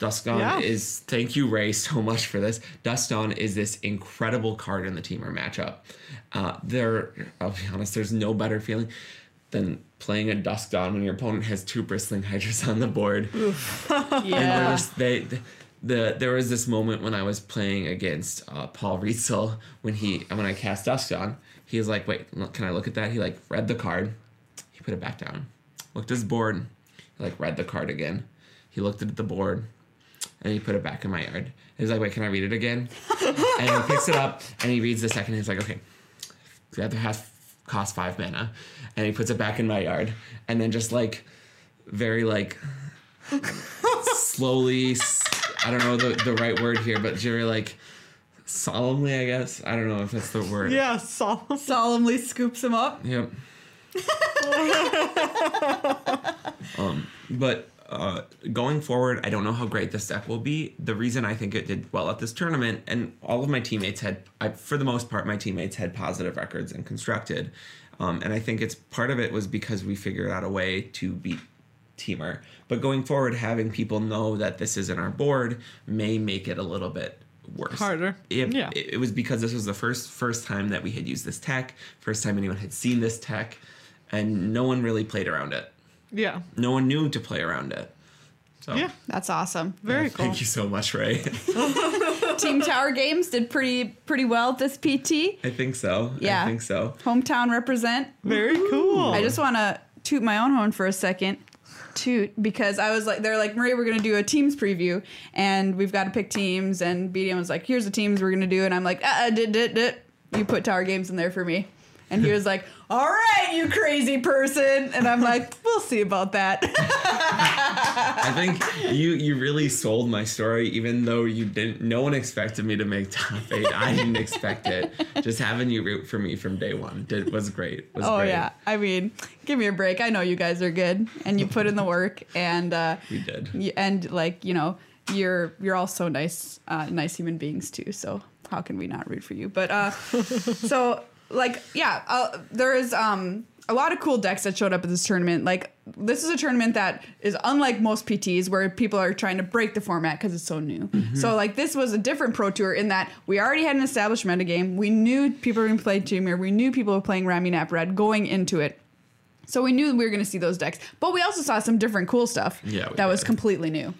Dusk Dawn Yeah. is thank you Ray so much for this. Dusk Dawn is this incredible card in the Temur matchup. Uh, there, I'll be honest, there's no better feeling than playing a Dusk Dawn when your opponent has two Bristling Hydras on the board. And yeah. there was they the, the there was this moment when I was playing against uh, Paul Rietzl when he when I cast Dusk on, he was like, "Wait, can I look at that?" He like read the card, he put it back down, looked at his board, he like read the card again, he looked at the board, and he put it back in my yard. He's like, "Wait, can I read it again?" and he picks it up and he reads the second. He's like, "Okay, the other half costs five mana," and he puts it back in my yard, and then just like very like slowly i don't know the, the right word here but very like solemnly i guess i don't know if that's the word Yeah. Solemn. Solemnly scoops him up. yep um but uh, going forward, I don't know how great this deck will be. The reason I think it did well at this tournament, and all of my teammates had, I, for the most part, my teammates had positive records and constructed, um, and I think it's part of it was because we figured out a way to beat Temur. But going forward, having people know that this is in our board may make it a little bit worse. Harder. It, Yeah. it, it was because this was the first first time that we had used this tech, first time anyone had seen this tech, and no one really played around it. Yeah. No one knew to play around it. So Yeah. That's awesome. Very cool. Thank you so much, Ray. Team Tower Games did pretty pretty well at this PT. I think so. Yeah. I think so. Hometown represent. Very cool. I just want to toot my own horn for a second. Toot because I was like, they're like, Marie, we're gonna do a teams preview, and we've got to pick teams. And BDM was like, here's the teams we're gonna do, and I'm like, uh, uh did, did, did. you put Tower Games in there for me, and he was like, all right, you crazy person, and I'm like, we'll see about that. I think you you really sold my story, even though you didn't. No one expected me to make top eight. I didn't expect it. Just having you root for me from day one did was great. Was oh great. yeah, I mean, give me a break. I know you guys are good, and you put in the work, and uh, we did. y- and like you know, you're you're all so nice, uh, nice human beings too. So how can we not root for you? But uh, so like yeah, uh, there is um a lot of cool decks that showed up at this tournament. Like this is a tournament that is unlike most PTs where people are trying to break the format because it's so new. So like this was a different pro tour in that we already had an established metagame. We knew people were going to play Temur. We knew people were playing Ramunap Red going into it. So we knew we were going to see those decks, but we also saw some different cool stuff Yeah, we that was completely new.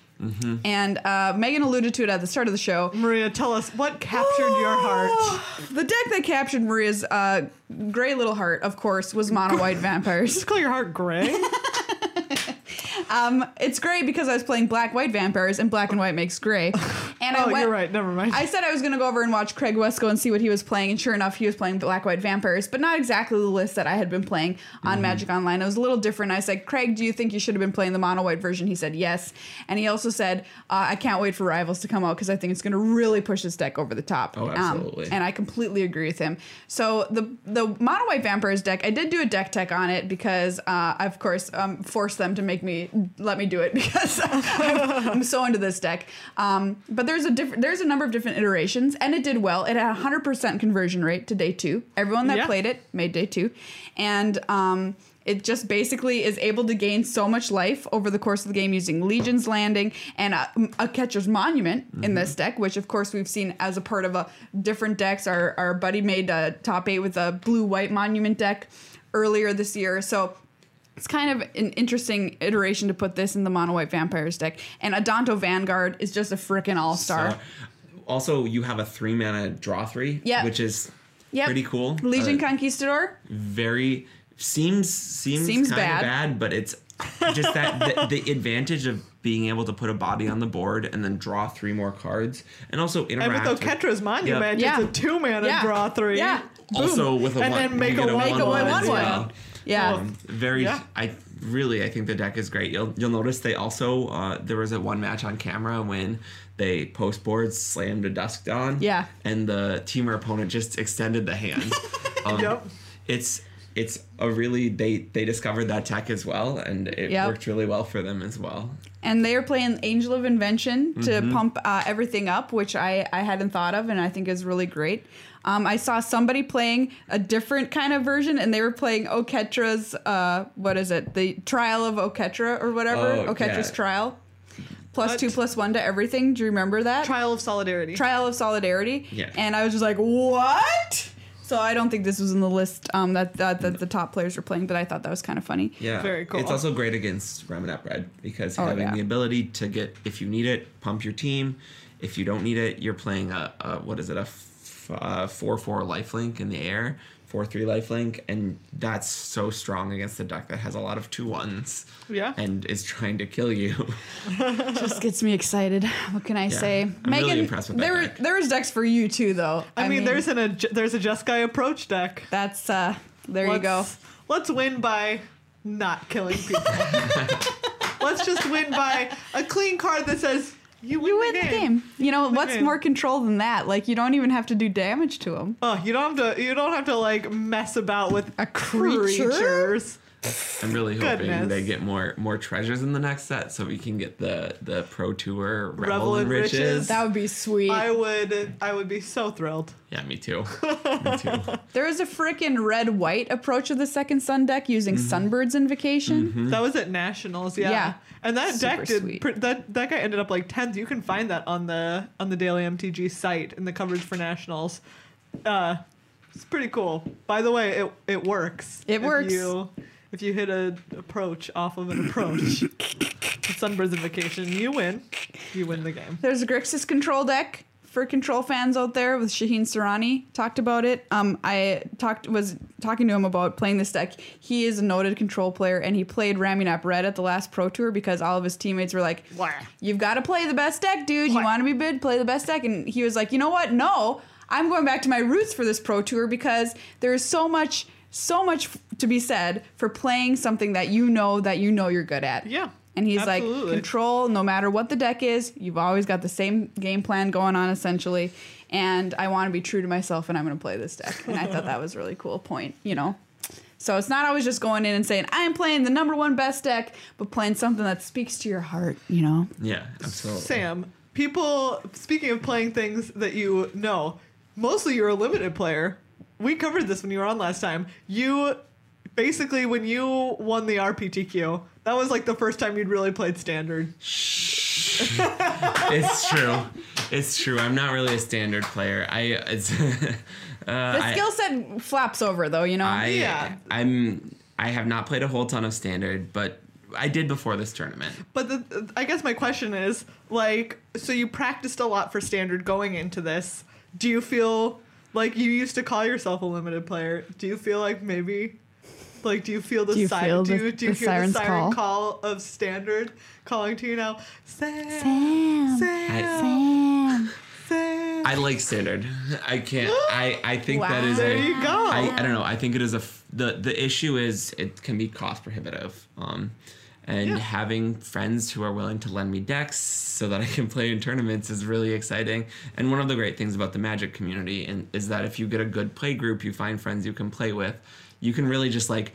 And uh, Megan alluded to it at the start of the show. Maria, tell us what captured your heart. The deck that captured Maria's uh, gray little heart, of course, was mono white vampires. Just call your heart gray. Um, it's gray because I was playing black white vampires, and black and white makes gray. And I oh, went, you're right. Never mind. I said I was going to go over and watch Craig Wescoe and see what he was playing, and sure enough, he was playing Black White Vampires, but not exactly the list that I had been playing on Magic Online. It was a little different. I said, Craig, do you think you should have been playing the mono white version? He said yes, and he also said, uh, I can't wait for Rivals to come out because I think it's going to really push this deck over the top. Oh, Um, absolutely. and I completely agree with him. So the the mono white vampires deck, I did do a deck tech on it because uh, I of course um, forced them to make me let me do it because I'm, I'm so into this deck. Um, but there's a different there's a number of different iterations, and it did well. It had a hundred percent conversion rate to day two. Everyone that Yeah. played it made day two, and um, it just basically is able to gain so much life over the course of the game using Legion's Landing and a, Oketra's Monument in this deck, which of course we've seen as a part of a different decks. Our, our buddy made a top eight with a blue white monument deck earlier this year. So it's kind of an interesting iteration to put this in the mono white vampires deck. And Adanto Vanguard is just a freaking all star. So, also, you have a three mana draw three, Yeah. which is Yep. pretty cool. Legion Uh, Conquistador. very seems seems, Seems kind bad. of bad, but it's just that the, the advantage of being able to put a body on the board and then draw three more cards, and also and interact. with Oketra's Monument, Yeah. it's a two mana Yeah. draw three. Yeah. also with a And one, then make a get one- Make a one as one well. one. Yeah. Um, very. Yeah. I really, I think the deck is great. You'll you'll notice they also uh, there was a one match on camera when they post boards slammed a dusk dawn. Yeah. and the Temur opponent just extended the hand. Um, Yep. It's it's a really they they discovered that tech as well, and it Yep. worked really well for them as well. and they are playing Angel of Invention to Mm-hmm. pump uh, everything up, which I, I hadn't thought of, and I think is really great. Um, I saw somebody playing a different kind of version, and they were playing Oketra's, uh, what is it? The Trial of Oketra or whatever. Oh, Oketra's yeah. Trial. Plus What? two, plus one to everything. Do you remember that? Trial of Solidarity. Trial of Solidarity. Yeah. And I was just like, what? So I don't think this was in the list um, that, that, that the top players were playing, but I thought that was kind of funny. Yeah, Very cool. It's also great against Ramunap Red because Oh, having yeah. the ability to get if you need it, pump your team. If you don't need it, you're playing a, a what is it a f- uh, four four lifelink in the air, four three lifelink, and that's so strong against a deck that has a lot of two ones. Yeah. and is trying to kill you. just gets me excited. What can I say? I'm really impressed with that there, deck. there was decks for you too, though. I, mean, there's an a, there's a Jeskai approach deck. that's uh, there you go. Let's- Let's win by not killing people. let's just win by a clean card that says you win, You win the game. You know what's more control than that? Like you don't even have to do damage to them. Oh, you don't have to. You don't have to like mess about with A creature? creatures. I'm really hoping Goodness. they get more more treasures in the next set, so we can get the the Pro Tour Revel, Revel in in Riches. Riches. That would be sweet. I would. I would be so thrilled. yeah, me too. me too. there was a freaking red white approach of the second sun deck using mm-hmm. Sunbird's Invocation. That was at Nationals, yeah. Yeah. And that Super deck did sweet. pr- that that guy ended up like tenth. You can find that on the on the Daily MTG site in the coverage for Nationals. Uh, it's pretty cool. By the way, it it works. It if works. You, if you hit an approach off of an approach, with Sunbird's Invocation, you win. You win the game. There's a Grixis control deck for control fans out there with Shaheen Soorani. Talked about it. Um, I talked was talking to him about playing this deck. He is a noted control player, and he played Ramunap Red at the last Pro Tour because all of his teammates were like, Wah. "You've got to play the best deck, dude. You want to be bid? Play the best deck." And he was like, "You know what? No, I'm going back to my roots for this Pro Tour because there is so much." So much to be said for playing something that you know that you know you're good at. Yeah. And he's like, control, no matter what the deck is, you've always got the same game plan going on essentially. And I want to be true to myself and I'm going to play this deck. And I thought that was a really cool point, you know? So it's not always just going in and saying, I'm playing the number one best deck, but playing something that speaks to your heart, you know? Yeah, absolutely. Sam, people. Speaking of playing things that you know, mostly you're a limited player. We covered this when you were on last time. You basically when you won the RPTQ, that was like the first time you'd really played standard. it's true. It's true. I'm not really a standard player. I it's uh, The I, skill set flaps over though, you know? I Yeah. I'm I have not played a whole ton of standard, but I did before this tournament. But the, I guess my question is like, so you practiced a lot for standard going into this. Do you feel like you used to call yourself a limited player? Do you feel like maybe, like, do you feel the Do you siren? feel do the- you, do you the hear the siren call? call of standard calling to you now? Sam, Sam, Sam. I- Sam. I like standard. I can't. I I think that is Wow. a. There you go. I, I don't know. I think it is a f- the the issue is it can be cost prohibitive. Um, and Yeah. having friends who are willing to lend me decks so that I can play in tournaments is really exciting. And one of the great things about the Magic community and is that if you get a good play group, you find friends you can play with, you can really just like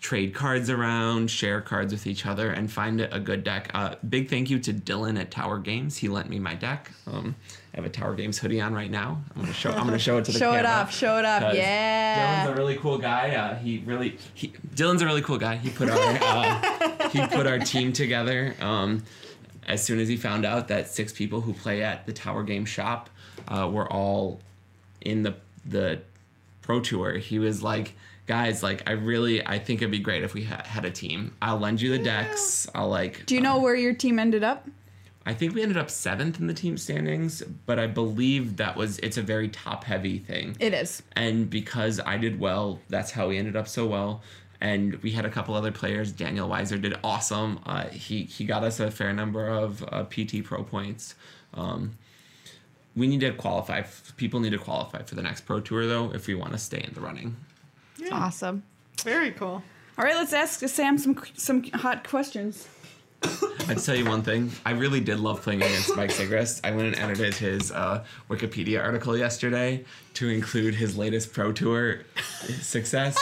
trade cards around, share cards with each other, and find a a good deck. Uh, big thank you to Dylan at Tower Games. He lent me my deck. Um, I have a Tower Games hoodie on right now. I'm gonna show. I'm gonna show it to the Show it off. Show it up. Yeah. Dylan's a really cool guy. Uh, he really he Dylan's a really cool guy. He put our uh, he put our team together. Um, as soon as he found out that six people who play at the Tower Game shop uh, were all in the the pro tour, he was like, "Guys, like I really I think it'd be great if we ha- had a team. I'll lend you the decks. I'll like." Do you know where your team ended up? I think we ended up seventh in the team standings, but I believe that was it's a very top heavy thing It is. and because I did well, that's how we ended up so well. And we had a couple other players. Daniel Weiser did awesome. Uh, he he got us a fair number of uh, PT Pro points. Um, we need to qualify. People need to qualify for the next Pro Tour though, if we want to stay in the running. Yeah. Awesome. Very cool. All right, let's ask Sam some some hot questions. I'd tell you one thing. I really did love playing against Mike Sigrist. I went and edited his uh, Wikipedia article yesterday to include his latest Pro Tour success.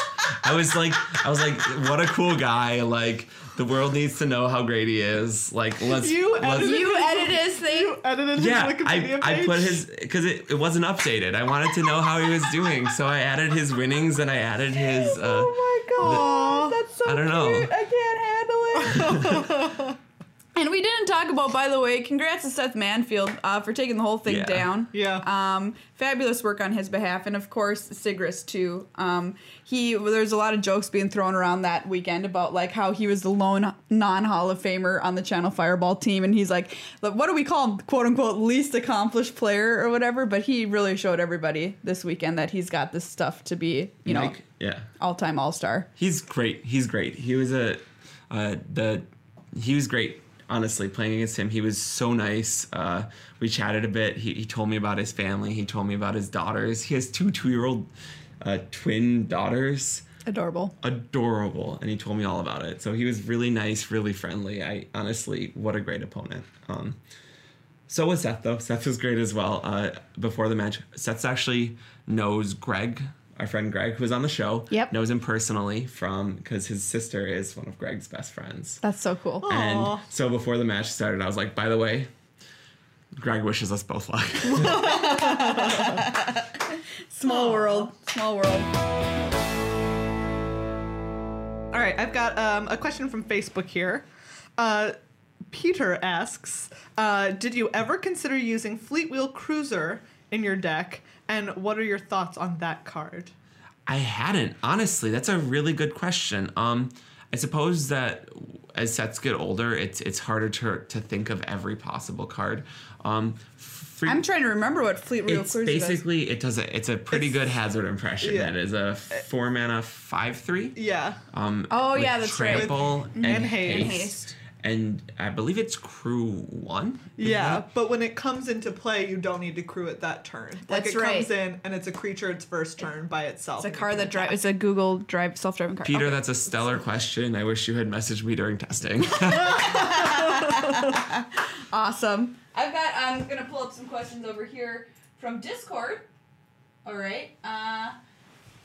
I was like, I was like, what a cool guy! Like the world needs to know how great he is. Like let's You let's edited You edited his thing. You edited his yeah, Wikipedia I, I put his because it, it wasn't updated. I wanted to know how he was doing, so I added his winnings and I added his. Uh, Oh my god, The- that's so I don't know. cute. I can't handle it. and we didn't talk about, by the way, congrats to Seth Manfield uh, for taking the whole thing Yeah. down. Yeah. Um, fabulous work on his behalf, and of course Sigrist too. Um, he there's a lot of jokes being thrown around that weekend about like how he was the lone non Hall of Famer on the Channel Fireball team, and he's like, what do we call him, quote unquote, least accomplished player or whatever. But he really showed everybody this weekend that he's got this stuff to be, you know, Mike- yeah. all time all star. He's great. He's great. He was a uh, the he was great. Honestly, playing against him, he was so nice. Uh, we chatted a bit. He, he told me about his family. He told me about his daughters. He has two two year old uh, twin daughters. Adorable. Adorable, and he told me all about it. So he was really nice, really friendly. I honestly, what a great opponent. Um, so was Seth though. Seth was great as well. Uh, before the match, Seth actually knows Greg, our friend Greg, who was on the show. Yep. Knows him personally from because his sister is one of Greg's best friends. That's so cool. Aw. And so before the match started, I was like, by the way, Greg wishes us both luck. Small world. Small world. All right, I've got um, a question from Facebook here. Uh, Peter asks, uh, "Did you ever consider using Fleetwheel Cruiser in your deck, and what are your thoughts on that card?" I hadn't honestly. That's a really good question. Um, I suppose that as sets get older, it's it's harder to to think of every possible card. Um, free- I'm trying to remember what Fleetwheel it's Cruiser does. basically it does a it's a pretty It's- good Hazoret impression. yeah. That is a four mana five three. Yeah, Um, Oh, yeah, that's right. trample and, And haste. haste. Haste. And I believe it's crew one. yeah, that? but when it comes into play, you don't need to crew it that turn. Like That's it comes in and it's a creature its first turn by itself. It's a car that drives. It's a Google Drive self-driving car. Peter, Okay. that's a stellar question. I wish you had messaged me during testing. awesome. I've got. I'm gonna pull up some questions over here from Discord. All right. Uh,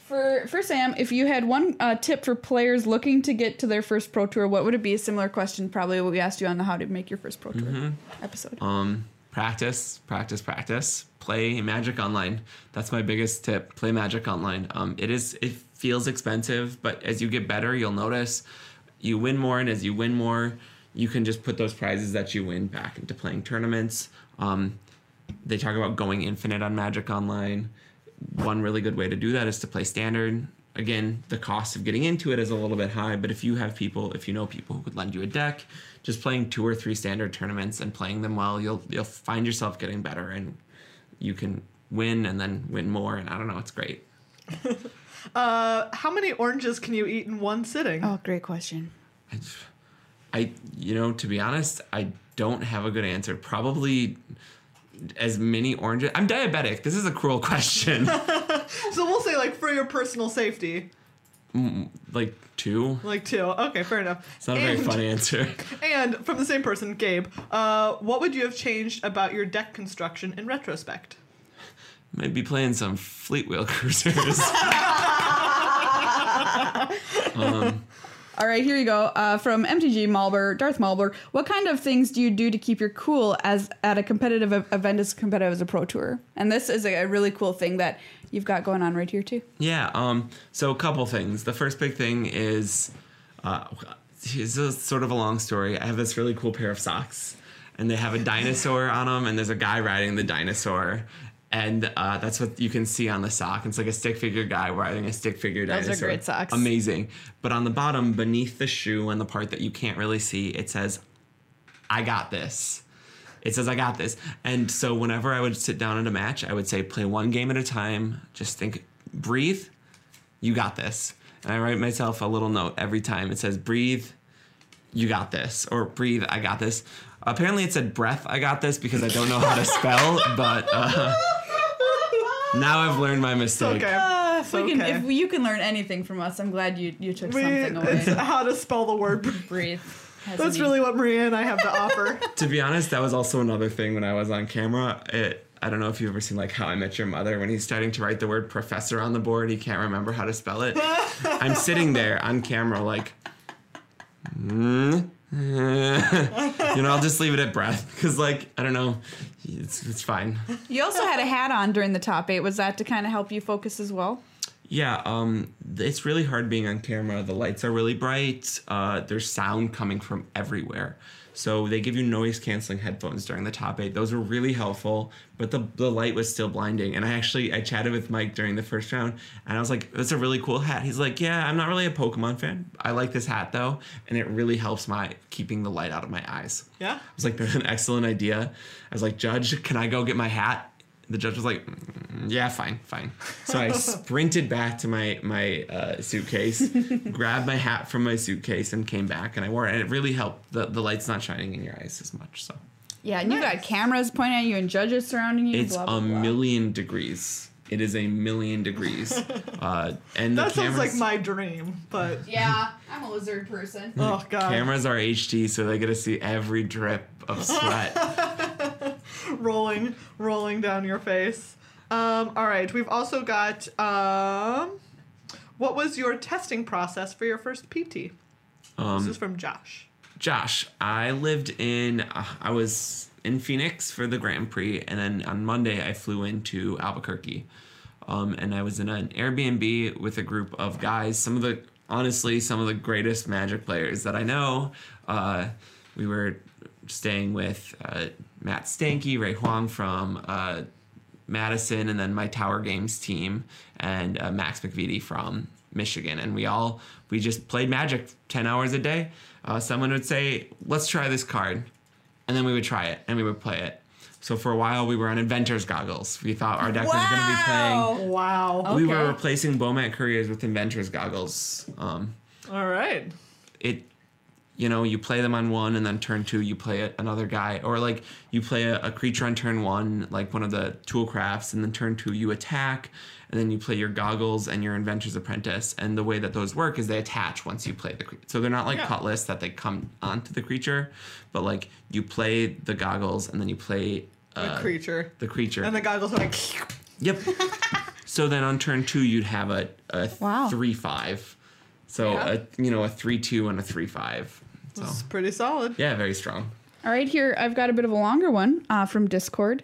for for Sam, if you had one uh, tip for players looking to get to their first pro tour, what would it be? A similar question, probably what we asked you on the how to make your first pro tour Mm-hmm. episode. um, practice, practice, practice. Play Magic Online. That's my biggest tip. Play Magic Online. Um, it is. It feels expensive, but as you get better, you'll notice you win more, and as you win more, you can just put those prizes that you win back into playing tournaments. Um, they talk about going infinite on Magic Online. One really good way to do that is to play standard. Again, the cost of getting into it is a little bit high, but if you have people, if you know people who could lend you a deck, just playing two or three standard tournaments and playing them well, you'll you'll find yourself getting better and you can win and then win more and I don't know, it's great. Uh, how many oranges can you eat in one sitting? Oh, great question. I, I you know, to be honest, I don't have a good answer. Probably as many oranges. I'm diabetic. This is a cruel question. So we'll say like for your personal safety, like two. like two. Okay, fair enough. It's not a very And- fun answer. And from the same person, Gabe, uh, what would you have changed about your deck construction in retrospect? Might be playing some Fleetwheel Cruisers. All right, here you go. Uh, from MTG Malber, Darth Malber. What kind of things do you do to keep your cool as at a competitive event as competitive as a pro tour? And this is a, really cool thing that you've got going on right here too. Yeah. Um. So a couple things. The first big thing is, uh, it's a sort of a long story. I have this really cool pair of socks, and they have a dinosaur on them, and there's a guy riding the dinosaur. And uh, that's what you can see on the sock. It's like a stick figure guy wearing a stick figure dinosaur. Those are great socks. Amazing. But on the bottom, beneath the shoe and the part that you can't really see, it says, I got this. It says I got this. And so whenever I would sit down at a match, I would say play one game at a time. Just think, breathe. You got this. And I write myself a little note every time. It says breathe. You got this. Or breathe. I got this. Apparently it said breath. I got this because I don't know how to spell. But uh, now I've learned my mistake. Okay. Uh, if, It's we can, if you can learn anything from us, I'm glad you, you took We, something it's away. how to spell the word. Breathe. That's really what Maria and I have to offer. To be honest, that was also another thing when I was on camera. It, I don't know if you've ever seen like How I Met Your Mother when he's starting to write the word professor on the board, he can't remember how to spell it. I'm sitting there on camera like, "Mm, you know, I'll just leave it at breath because like I don't know, it's it's fine. You also had a hat on during the top eight. Was that to kind of help you focus as well? Yeah, um, it's really hard being on camera. The lights are really bright. Uh, there's sound coming from everywhere. So they give you noise canceling headphones during the top eight. Those were really helpful, but the, the light was still blinding. And I actually I chatted with Mike during the first round, and I was like, "That's a really cool hat." He's like, "Yeah, I'm not really a Pokemon fan. I like this hat though, and it really helps my keeping the light out of my eyes." Yeah. I was like, "That's an excellent idea." I was like, "Judge, can I go get my hat?" The judge was like, "Mm, "Yeah, fine, fine." So I sprinted back to my my uh, suitcase, grabbed my hat from my suitcase, and came back, and I wore it. And it really helped. the The light's not shining in your eyes as much. So Yeah, and you've got cameras pointing at you and judges surrounding you. it's blah, blah, a blah. million degrees. It is a million degrees, uh, and the That sounds cameras. like my dream, but Yeah, I'm a lizard person. oh god, Cameras are HD, so they get to see every drip of sweat. rolling, rolling down your face. Um, all right, we've also got. Um, what was your testing process for your first PT? this Um, is from Josh. Josh, I lived in, uh, I was in Phoenix for the Grand Prix, and then on Monday I flew into Albuquerque. Um, and I was in an Airbnb with a group of guys, some of the, honestly, some of the greatest Magic players that I know. Uh, we were staying with uh, Matt Stanky, Ray Huang from uh, Madison, and then my Tower Games team, and uh, Max McVety from Michigan. And we all we just played Magic ten hours a day. Uh, someone would say, "Let's try this card," and then we would try it and we would play it. So for a while we were on Inventor's goggles. We thought our deck was going to be playing. Wow. We were replacing Bomat Couriers with Inventor's goggles. Um, All right. it you know you play them on one and then turn two you play it another guy or like you play a, a creature on turn one like one of the tool crafts and then turn two you attack and then you play your goggles and your inventor's apprentice and the way that those work is they attach once you play the creature so they're not like Yeah. cutlass that they come onto the creature but like you play the goggles and then you play The uh, creature. the creature And the goggles are like. Yep. so then on turn two, you'd have a, a Wow. three five. So Yeah. a you know a three two and a three five. So It's pretty solid. yeah, very strong. All right, here I've got a bit of a longer one uh, from Discord.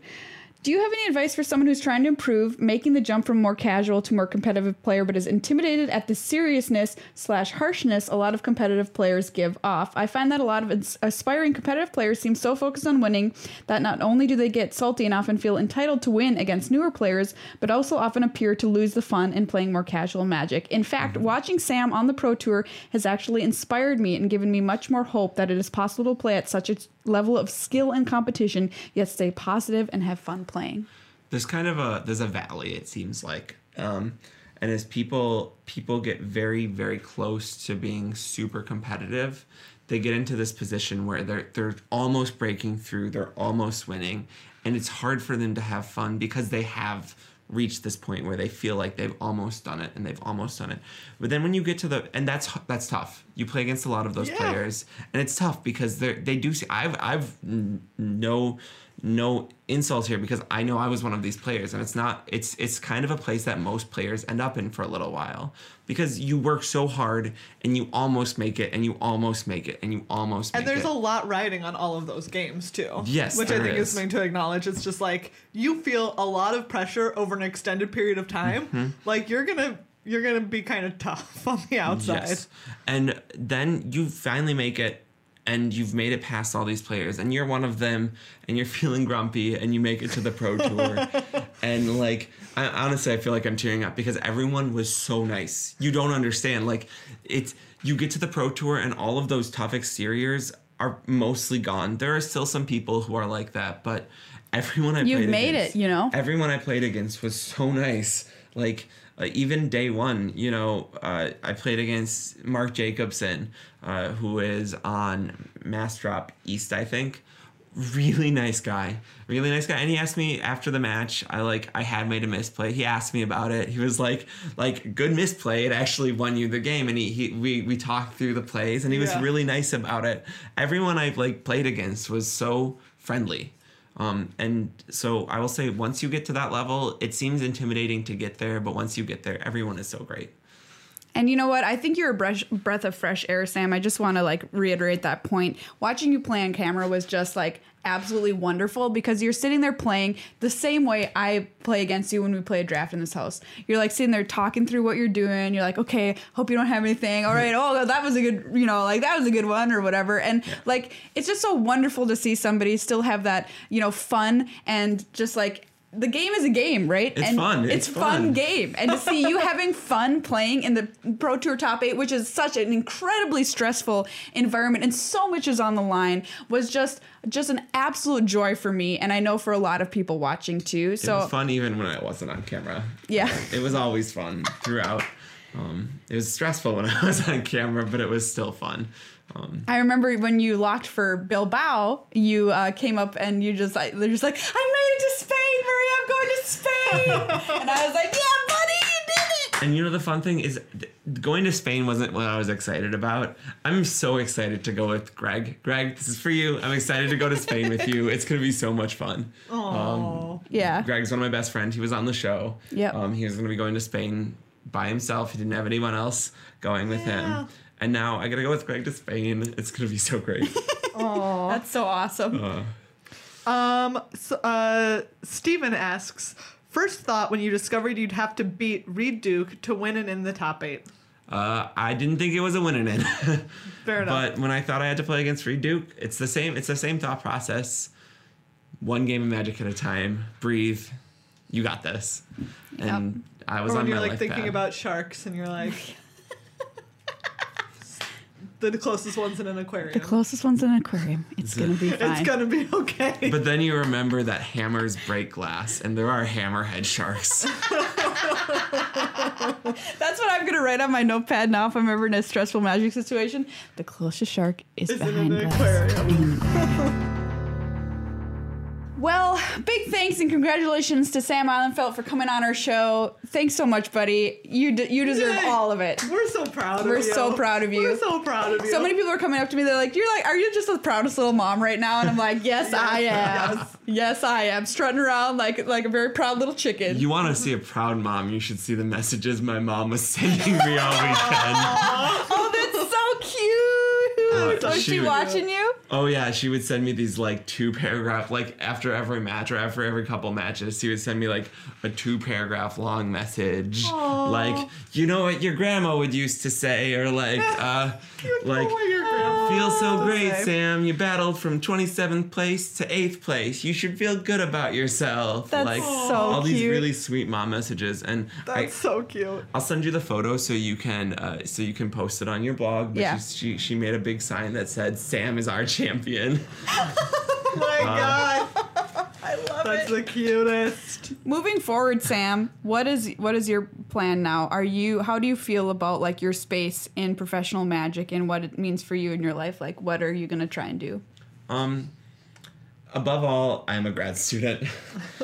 Do you have any advice for someone who's trying to improve, making the jump from more casual to more competitive player, but is intimidated at the seriousness slash harshness a lot of competitive players give off? I find that a lot of aspiring competitive players seem so focused on winning that not only do they get salty and often feel entitled to win against newer players, but also often appear to lose the fun in playing more casual Magic. In fact, mm-hmm. watching Sam on the Pro Tour has actually inspired me and given me much more hope that it is possible to play at such a level of skill and competition, yet stay positive and have fun playing. There's kind of a there's a valley. It seems like. Um, and as people people get very very close to being super competitive, they get into this position where they're they're almost breaking through. They're almost winning, and it's hard for them to have fun because they have reached this point where they feel like they've almost done it and they've almost done it. But then when you get to the and that's that's tough. You play against a lot of those Yeah. players and it's tough because they they do see I've I've n- no no insults here because I know I was one of these players and it's not it's it's kind of a place that most players end up in for a little while because you work so hard and you almost make it and you almost make it and you almost make And there's it. a lot riding on all of those games too. Yes, which I think is is. something to acknowledge. It's just like you feel a lot of pressure over an extended period of time. Mm-hmm. Like you're gonna you're gonna be kind of tough on the outside. Yes. And then you finally make it and you've made it past all these players and you're one of them and you're feeling grumpy and you make it to the pro tour and like I, honestly i feel like i'm tearing up because everyone was so nice you don't understand like it's you get to the pro tour and all of those tough exteriors are mostly gone there are still some people who are like that but everyone i You've made against- it, you know? everyone I played against was so nice. Like uh, even day one, you know, uh, I played against Mark Jacobson, uh, who is on Mass Drop East, I think. Really nice guy, really nice guy. And he asked me after the match. I like I had made a misplay. He asked me about it. He was like, like good misplay. It actually won you the game. And he, he we we talked through the plays, and he was Yeah. really nice about it. Everyone I've like played against was so friendly. Um, and so I will say, once you get to that level, it seems intimidating to get there, but once you get there, everyone is so great. And you know what? I think you're a breath, breath of fresh air, Sam. I just want to like reiterate that point. Watching you play on camera was just like absolutely wonderful because you're sitting there playing the same way I play against you when we play a draft in this house. You're like sitting there talking through what you're doing. You're like, okay, hope you don't have anything. All right, oh, that was a good, you know, like that was a good one or whatever. And like, it's just so wonderful to see somebody still have that, you know, fun and just like, the game is a game, right? It's and fun. It's, It's fun fun. game, and to see you having fun playing in the Pro Tour Top Eight, which is such an incredibly stressful environment, and so much is on the line, was just just an absolute joy for me, and I know for a lot of people watching too. It So was fun even when I wasn't on camera. Yeah. It was always fun throughout. Um, it was stressful when I was on camera, but it was still fun. Um, I remember when you locked for Bilbao, you uh, came up and you just like they're just like, I made it to and I was like, yeah, buddy, you did it. and you know the fun thing is th- going to Spain wasn't what I was excited about. I'm so excited to go with Greg. Greg, this is for you. I'm excited to go to Spain with you. It's gonna be so much fun. Oh, Yeah. Greg's one of my best friends. He was on the show. Yeah. Um, he was going to be going to Spain by himself. He didn't have anyone else going with Yeah. him. And now I got to go with Greg to Spain. It's going to be so great. That's so awesome. Uh, Um, so, uh, Steven asks, first thought when you discovered you'd have to beat Reid Duke to win and in the top eight. uh, I didn't think it was a win and in. Fair enough. but when I thought I had to play against Reid Duke, it's the same. It's the same thought process. One game of Magic at a time. Breathe. You got this. And I was or on when you're my like life thinking pad. about sharks and you're like, the closest one's in an aquarium. The closest one's in an aquarium. It's gonna be fine. it's gonna be okay. But then you remember that hammers break glass, and there are hammerhead sharks. That's what I'm gonna write on my notepad now if I'm ever in a stressful magic situation. The closest shark is It's in behind an glass. aquarium. Well, big thanks and congratulations to Sam Ihlenfeldt for coming on our show. Thanks so much, buddy. You d- you deserve Yay. all of it. We're so proud We're of you. so proud of you. We're so proud of you. So many people are coming up to me. They're like, "You're like, are you just the proudest little mom right now?" And I'm like, "Yes, I am. yes. Yes. I am. Strutting around like like a very proud little chicken." You want to see a proud mom? You should see the messages my mom was sending me all weekend. oh, that's so cute. Uh, Was she she would- watching you? Oh yeah, she would send me these like two paragraph, like after every match or after every couple matches, he would send me like a two paragraph long message, like you know what your grandma would used to say, or like uh, like. Feel so great. Sam. You battled from 27th place to 8th place. You should feel good about yourself. That's like so all these really sweet mom messages and I, That's so cute. I'll send you the photo so you can uh, so you can post it on your blog. But Yeah. she, she she made a big sign that said Sam is our champion. Oh my god. I love That's the cutest. Moving forward, Sam, what is what is your plan now? Are you how do you feel about like your space in professional magic and what it means for you in your life? Like what are you going to try and do? Um above all, I'm a grad student.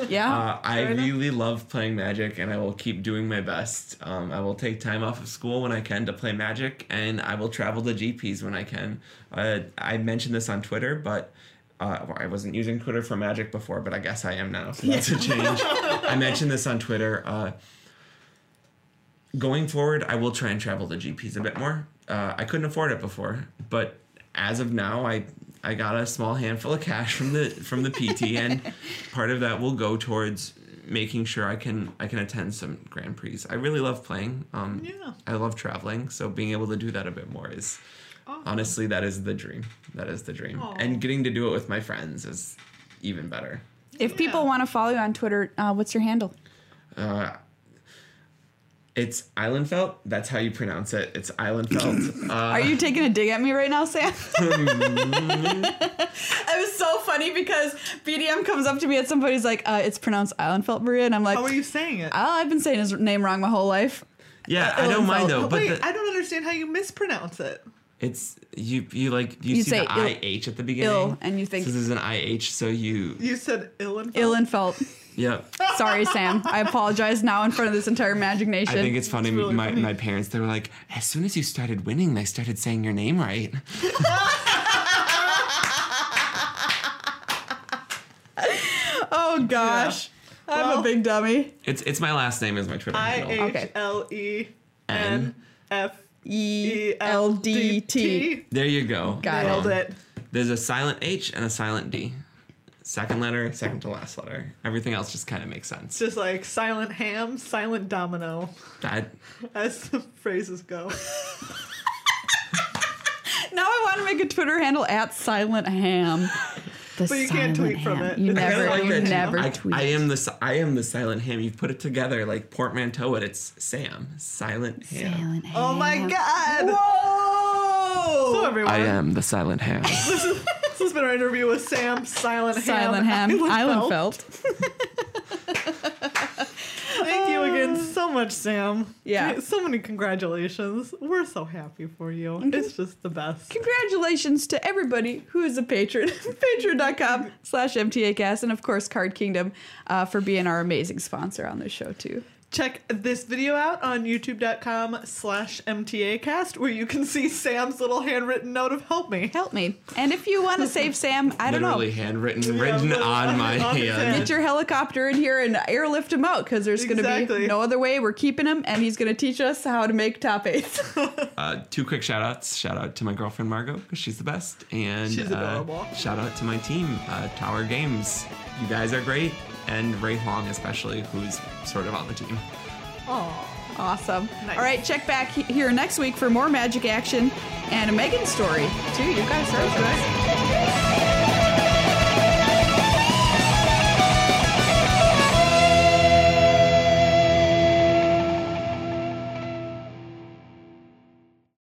Yeah. Uh, I enough. really love playing Magic, and I will keep doing my best. Um, I will take time off of school when I can to play Magic, and I will travel to GPs when I can. Uh, I mentioned this on Twitter, but uh, well, I wasn't using Twitter for Magic before, but I guess I am now, so that's a change. I mentioned this on Twitter. Uh, going forward, I will try and travel to GPs a bit more. Uh, I couldn't afford it before, but as of now, I I got a small handful of cash from the from the PT, and part of that will go towards making sure I can I can attend some Grand Prix. I really love playing. Um, Yeah. I love traveling, so being able to do that a bit more is honestly that is the dream. That is the dream, Aw. and getting to do it with my friends is even better. if people want to follow you on Twitter, uh, what's your handle? Uh, it's Ihlenfeldt. That's how you pronounce it. It's Ihlenfeldt. Uh, Are you taking a dig at me right now, Sam? it was so funny because BDM comes up to me at some point. He's like, uh, "It's pronounced Ihlenfeldt, Maria," and I'm like, How are you saying it? "Oh, I've been saying his name wrong my whole life." yeah, I don't mind though. But Wait, the- I don't understand how you mispronounce it. It's you. You like you, You see say the ill- I H at the beginning. ill, and you think- this is an I H. So you. You said Illenfeld. Illenfelt. Yep. Sorry, Sam. I apologize now in front of this entire Magic Nation. I think it's funny. really my funny. my parents they were like, as soon as you started winning, they started saying your name right. oh gosh, I'm Well- a big dummy. It's it's my last name is my Twitter I handle. H L E N F E L L D D T. T. There you go. Got Nailed Um, it. There's a silent H and a silent D. Second letter, second to last letter. Everything else just kind of makes sense. Just like silent ham, silent domino, That as the phrases go. Now I want to make a Twitter handle at Silent Ham. The But you can't Silent tweet from it. You It's never, like you that, never I, tweet. I am the I am the silent ham. You've put it together like portmanteau it. It's Sam, silent ham. Silent oh Ham. Oh my god! Whoa! So everyone, I am the silent ham. this has been our interview with Sam Silent Ham. Silent Ham. Ihlenfeldt. Ihlenfeldt. Again so much, Sam. Yeah. So many congratulations. We're so happy for you. It's just the best. Congratulations to everybody who is a patron. Patreon.com slash MTAcast. And of course, Card Kingdom uh, for being our amazing sponsor on this show, too. Check this video out on youtube.com slash MTAcast where you can see Sam's little handwritten note of help me. Help me. And if you want to save Sam, I don't know. Literally know. handwritten, written on my on hand. hand. Get your helicopter in here and airlift him out because there's going to be no other way. We're keeping him, and he's going to teach us how to make top eights. Uh, two quick shout outs. Shout out to my girlfriend Margot because she's the best. And She's uh, shout out to my team, uh, Tower Games. You guys are great. And Ray Huang, especially, who's sort of on the team. Aw. awesome. Nice. All right, check back here next week for more magic action and a Megan story, too. You guys That's right.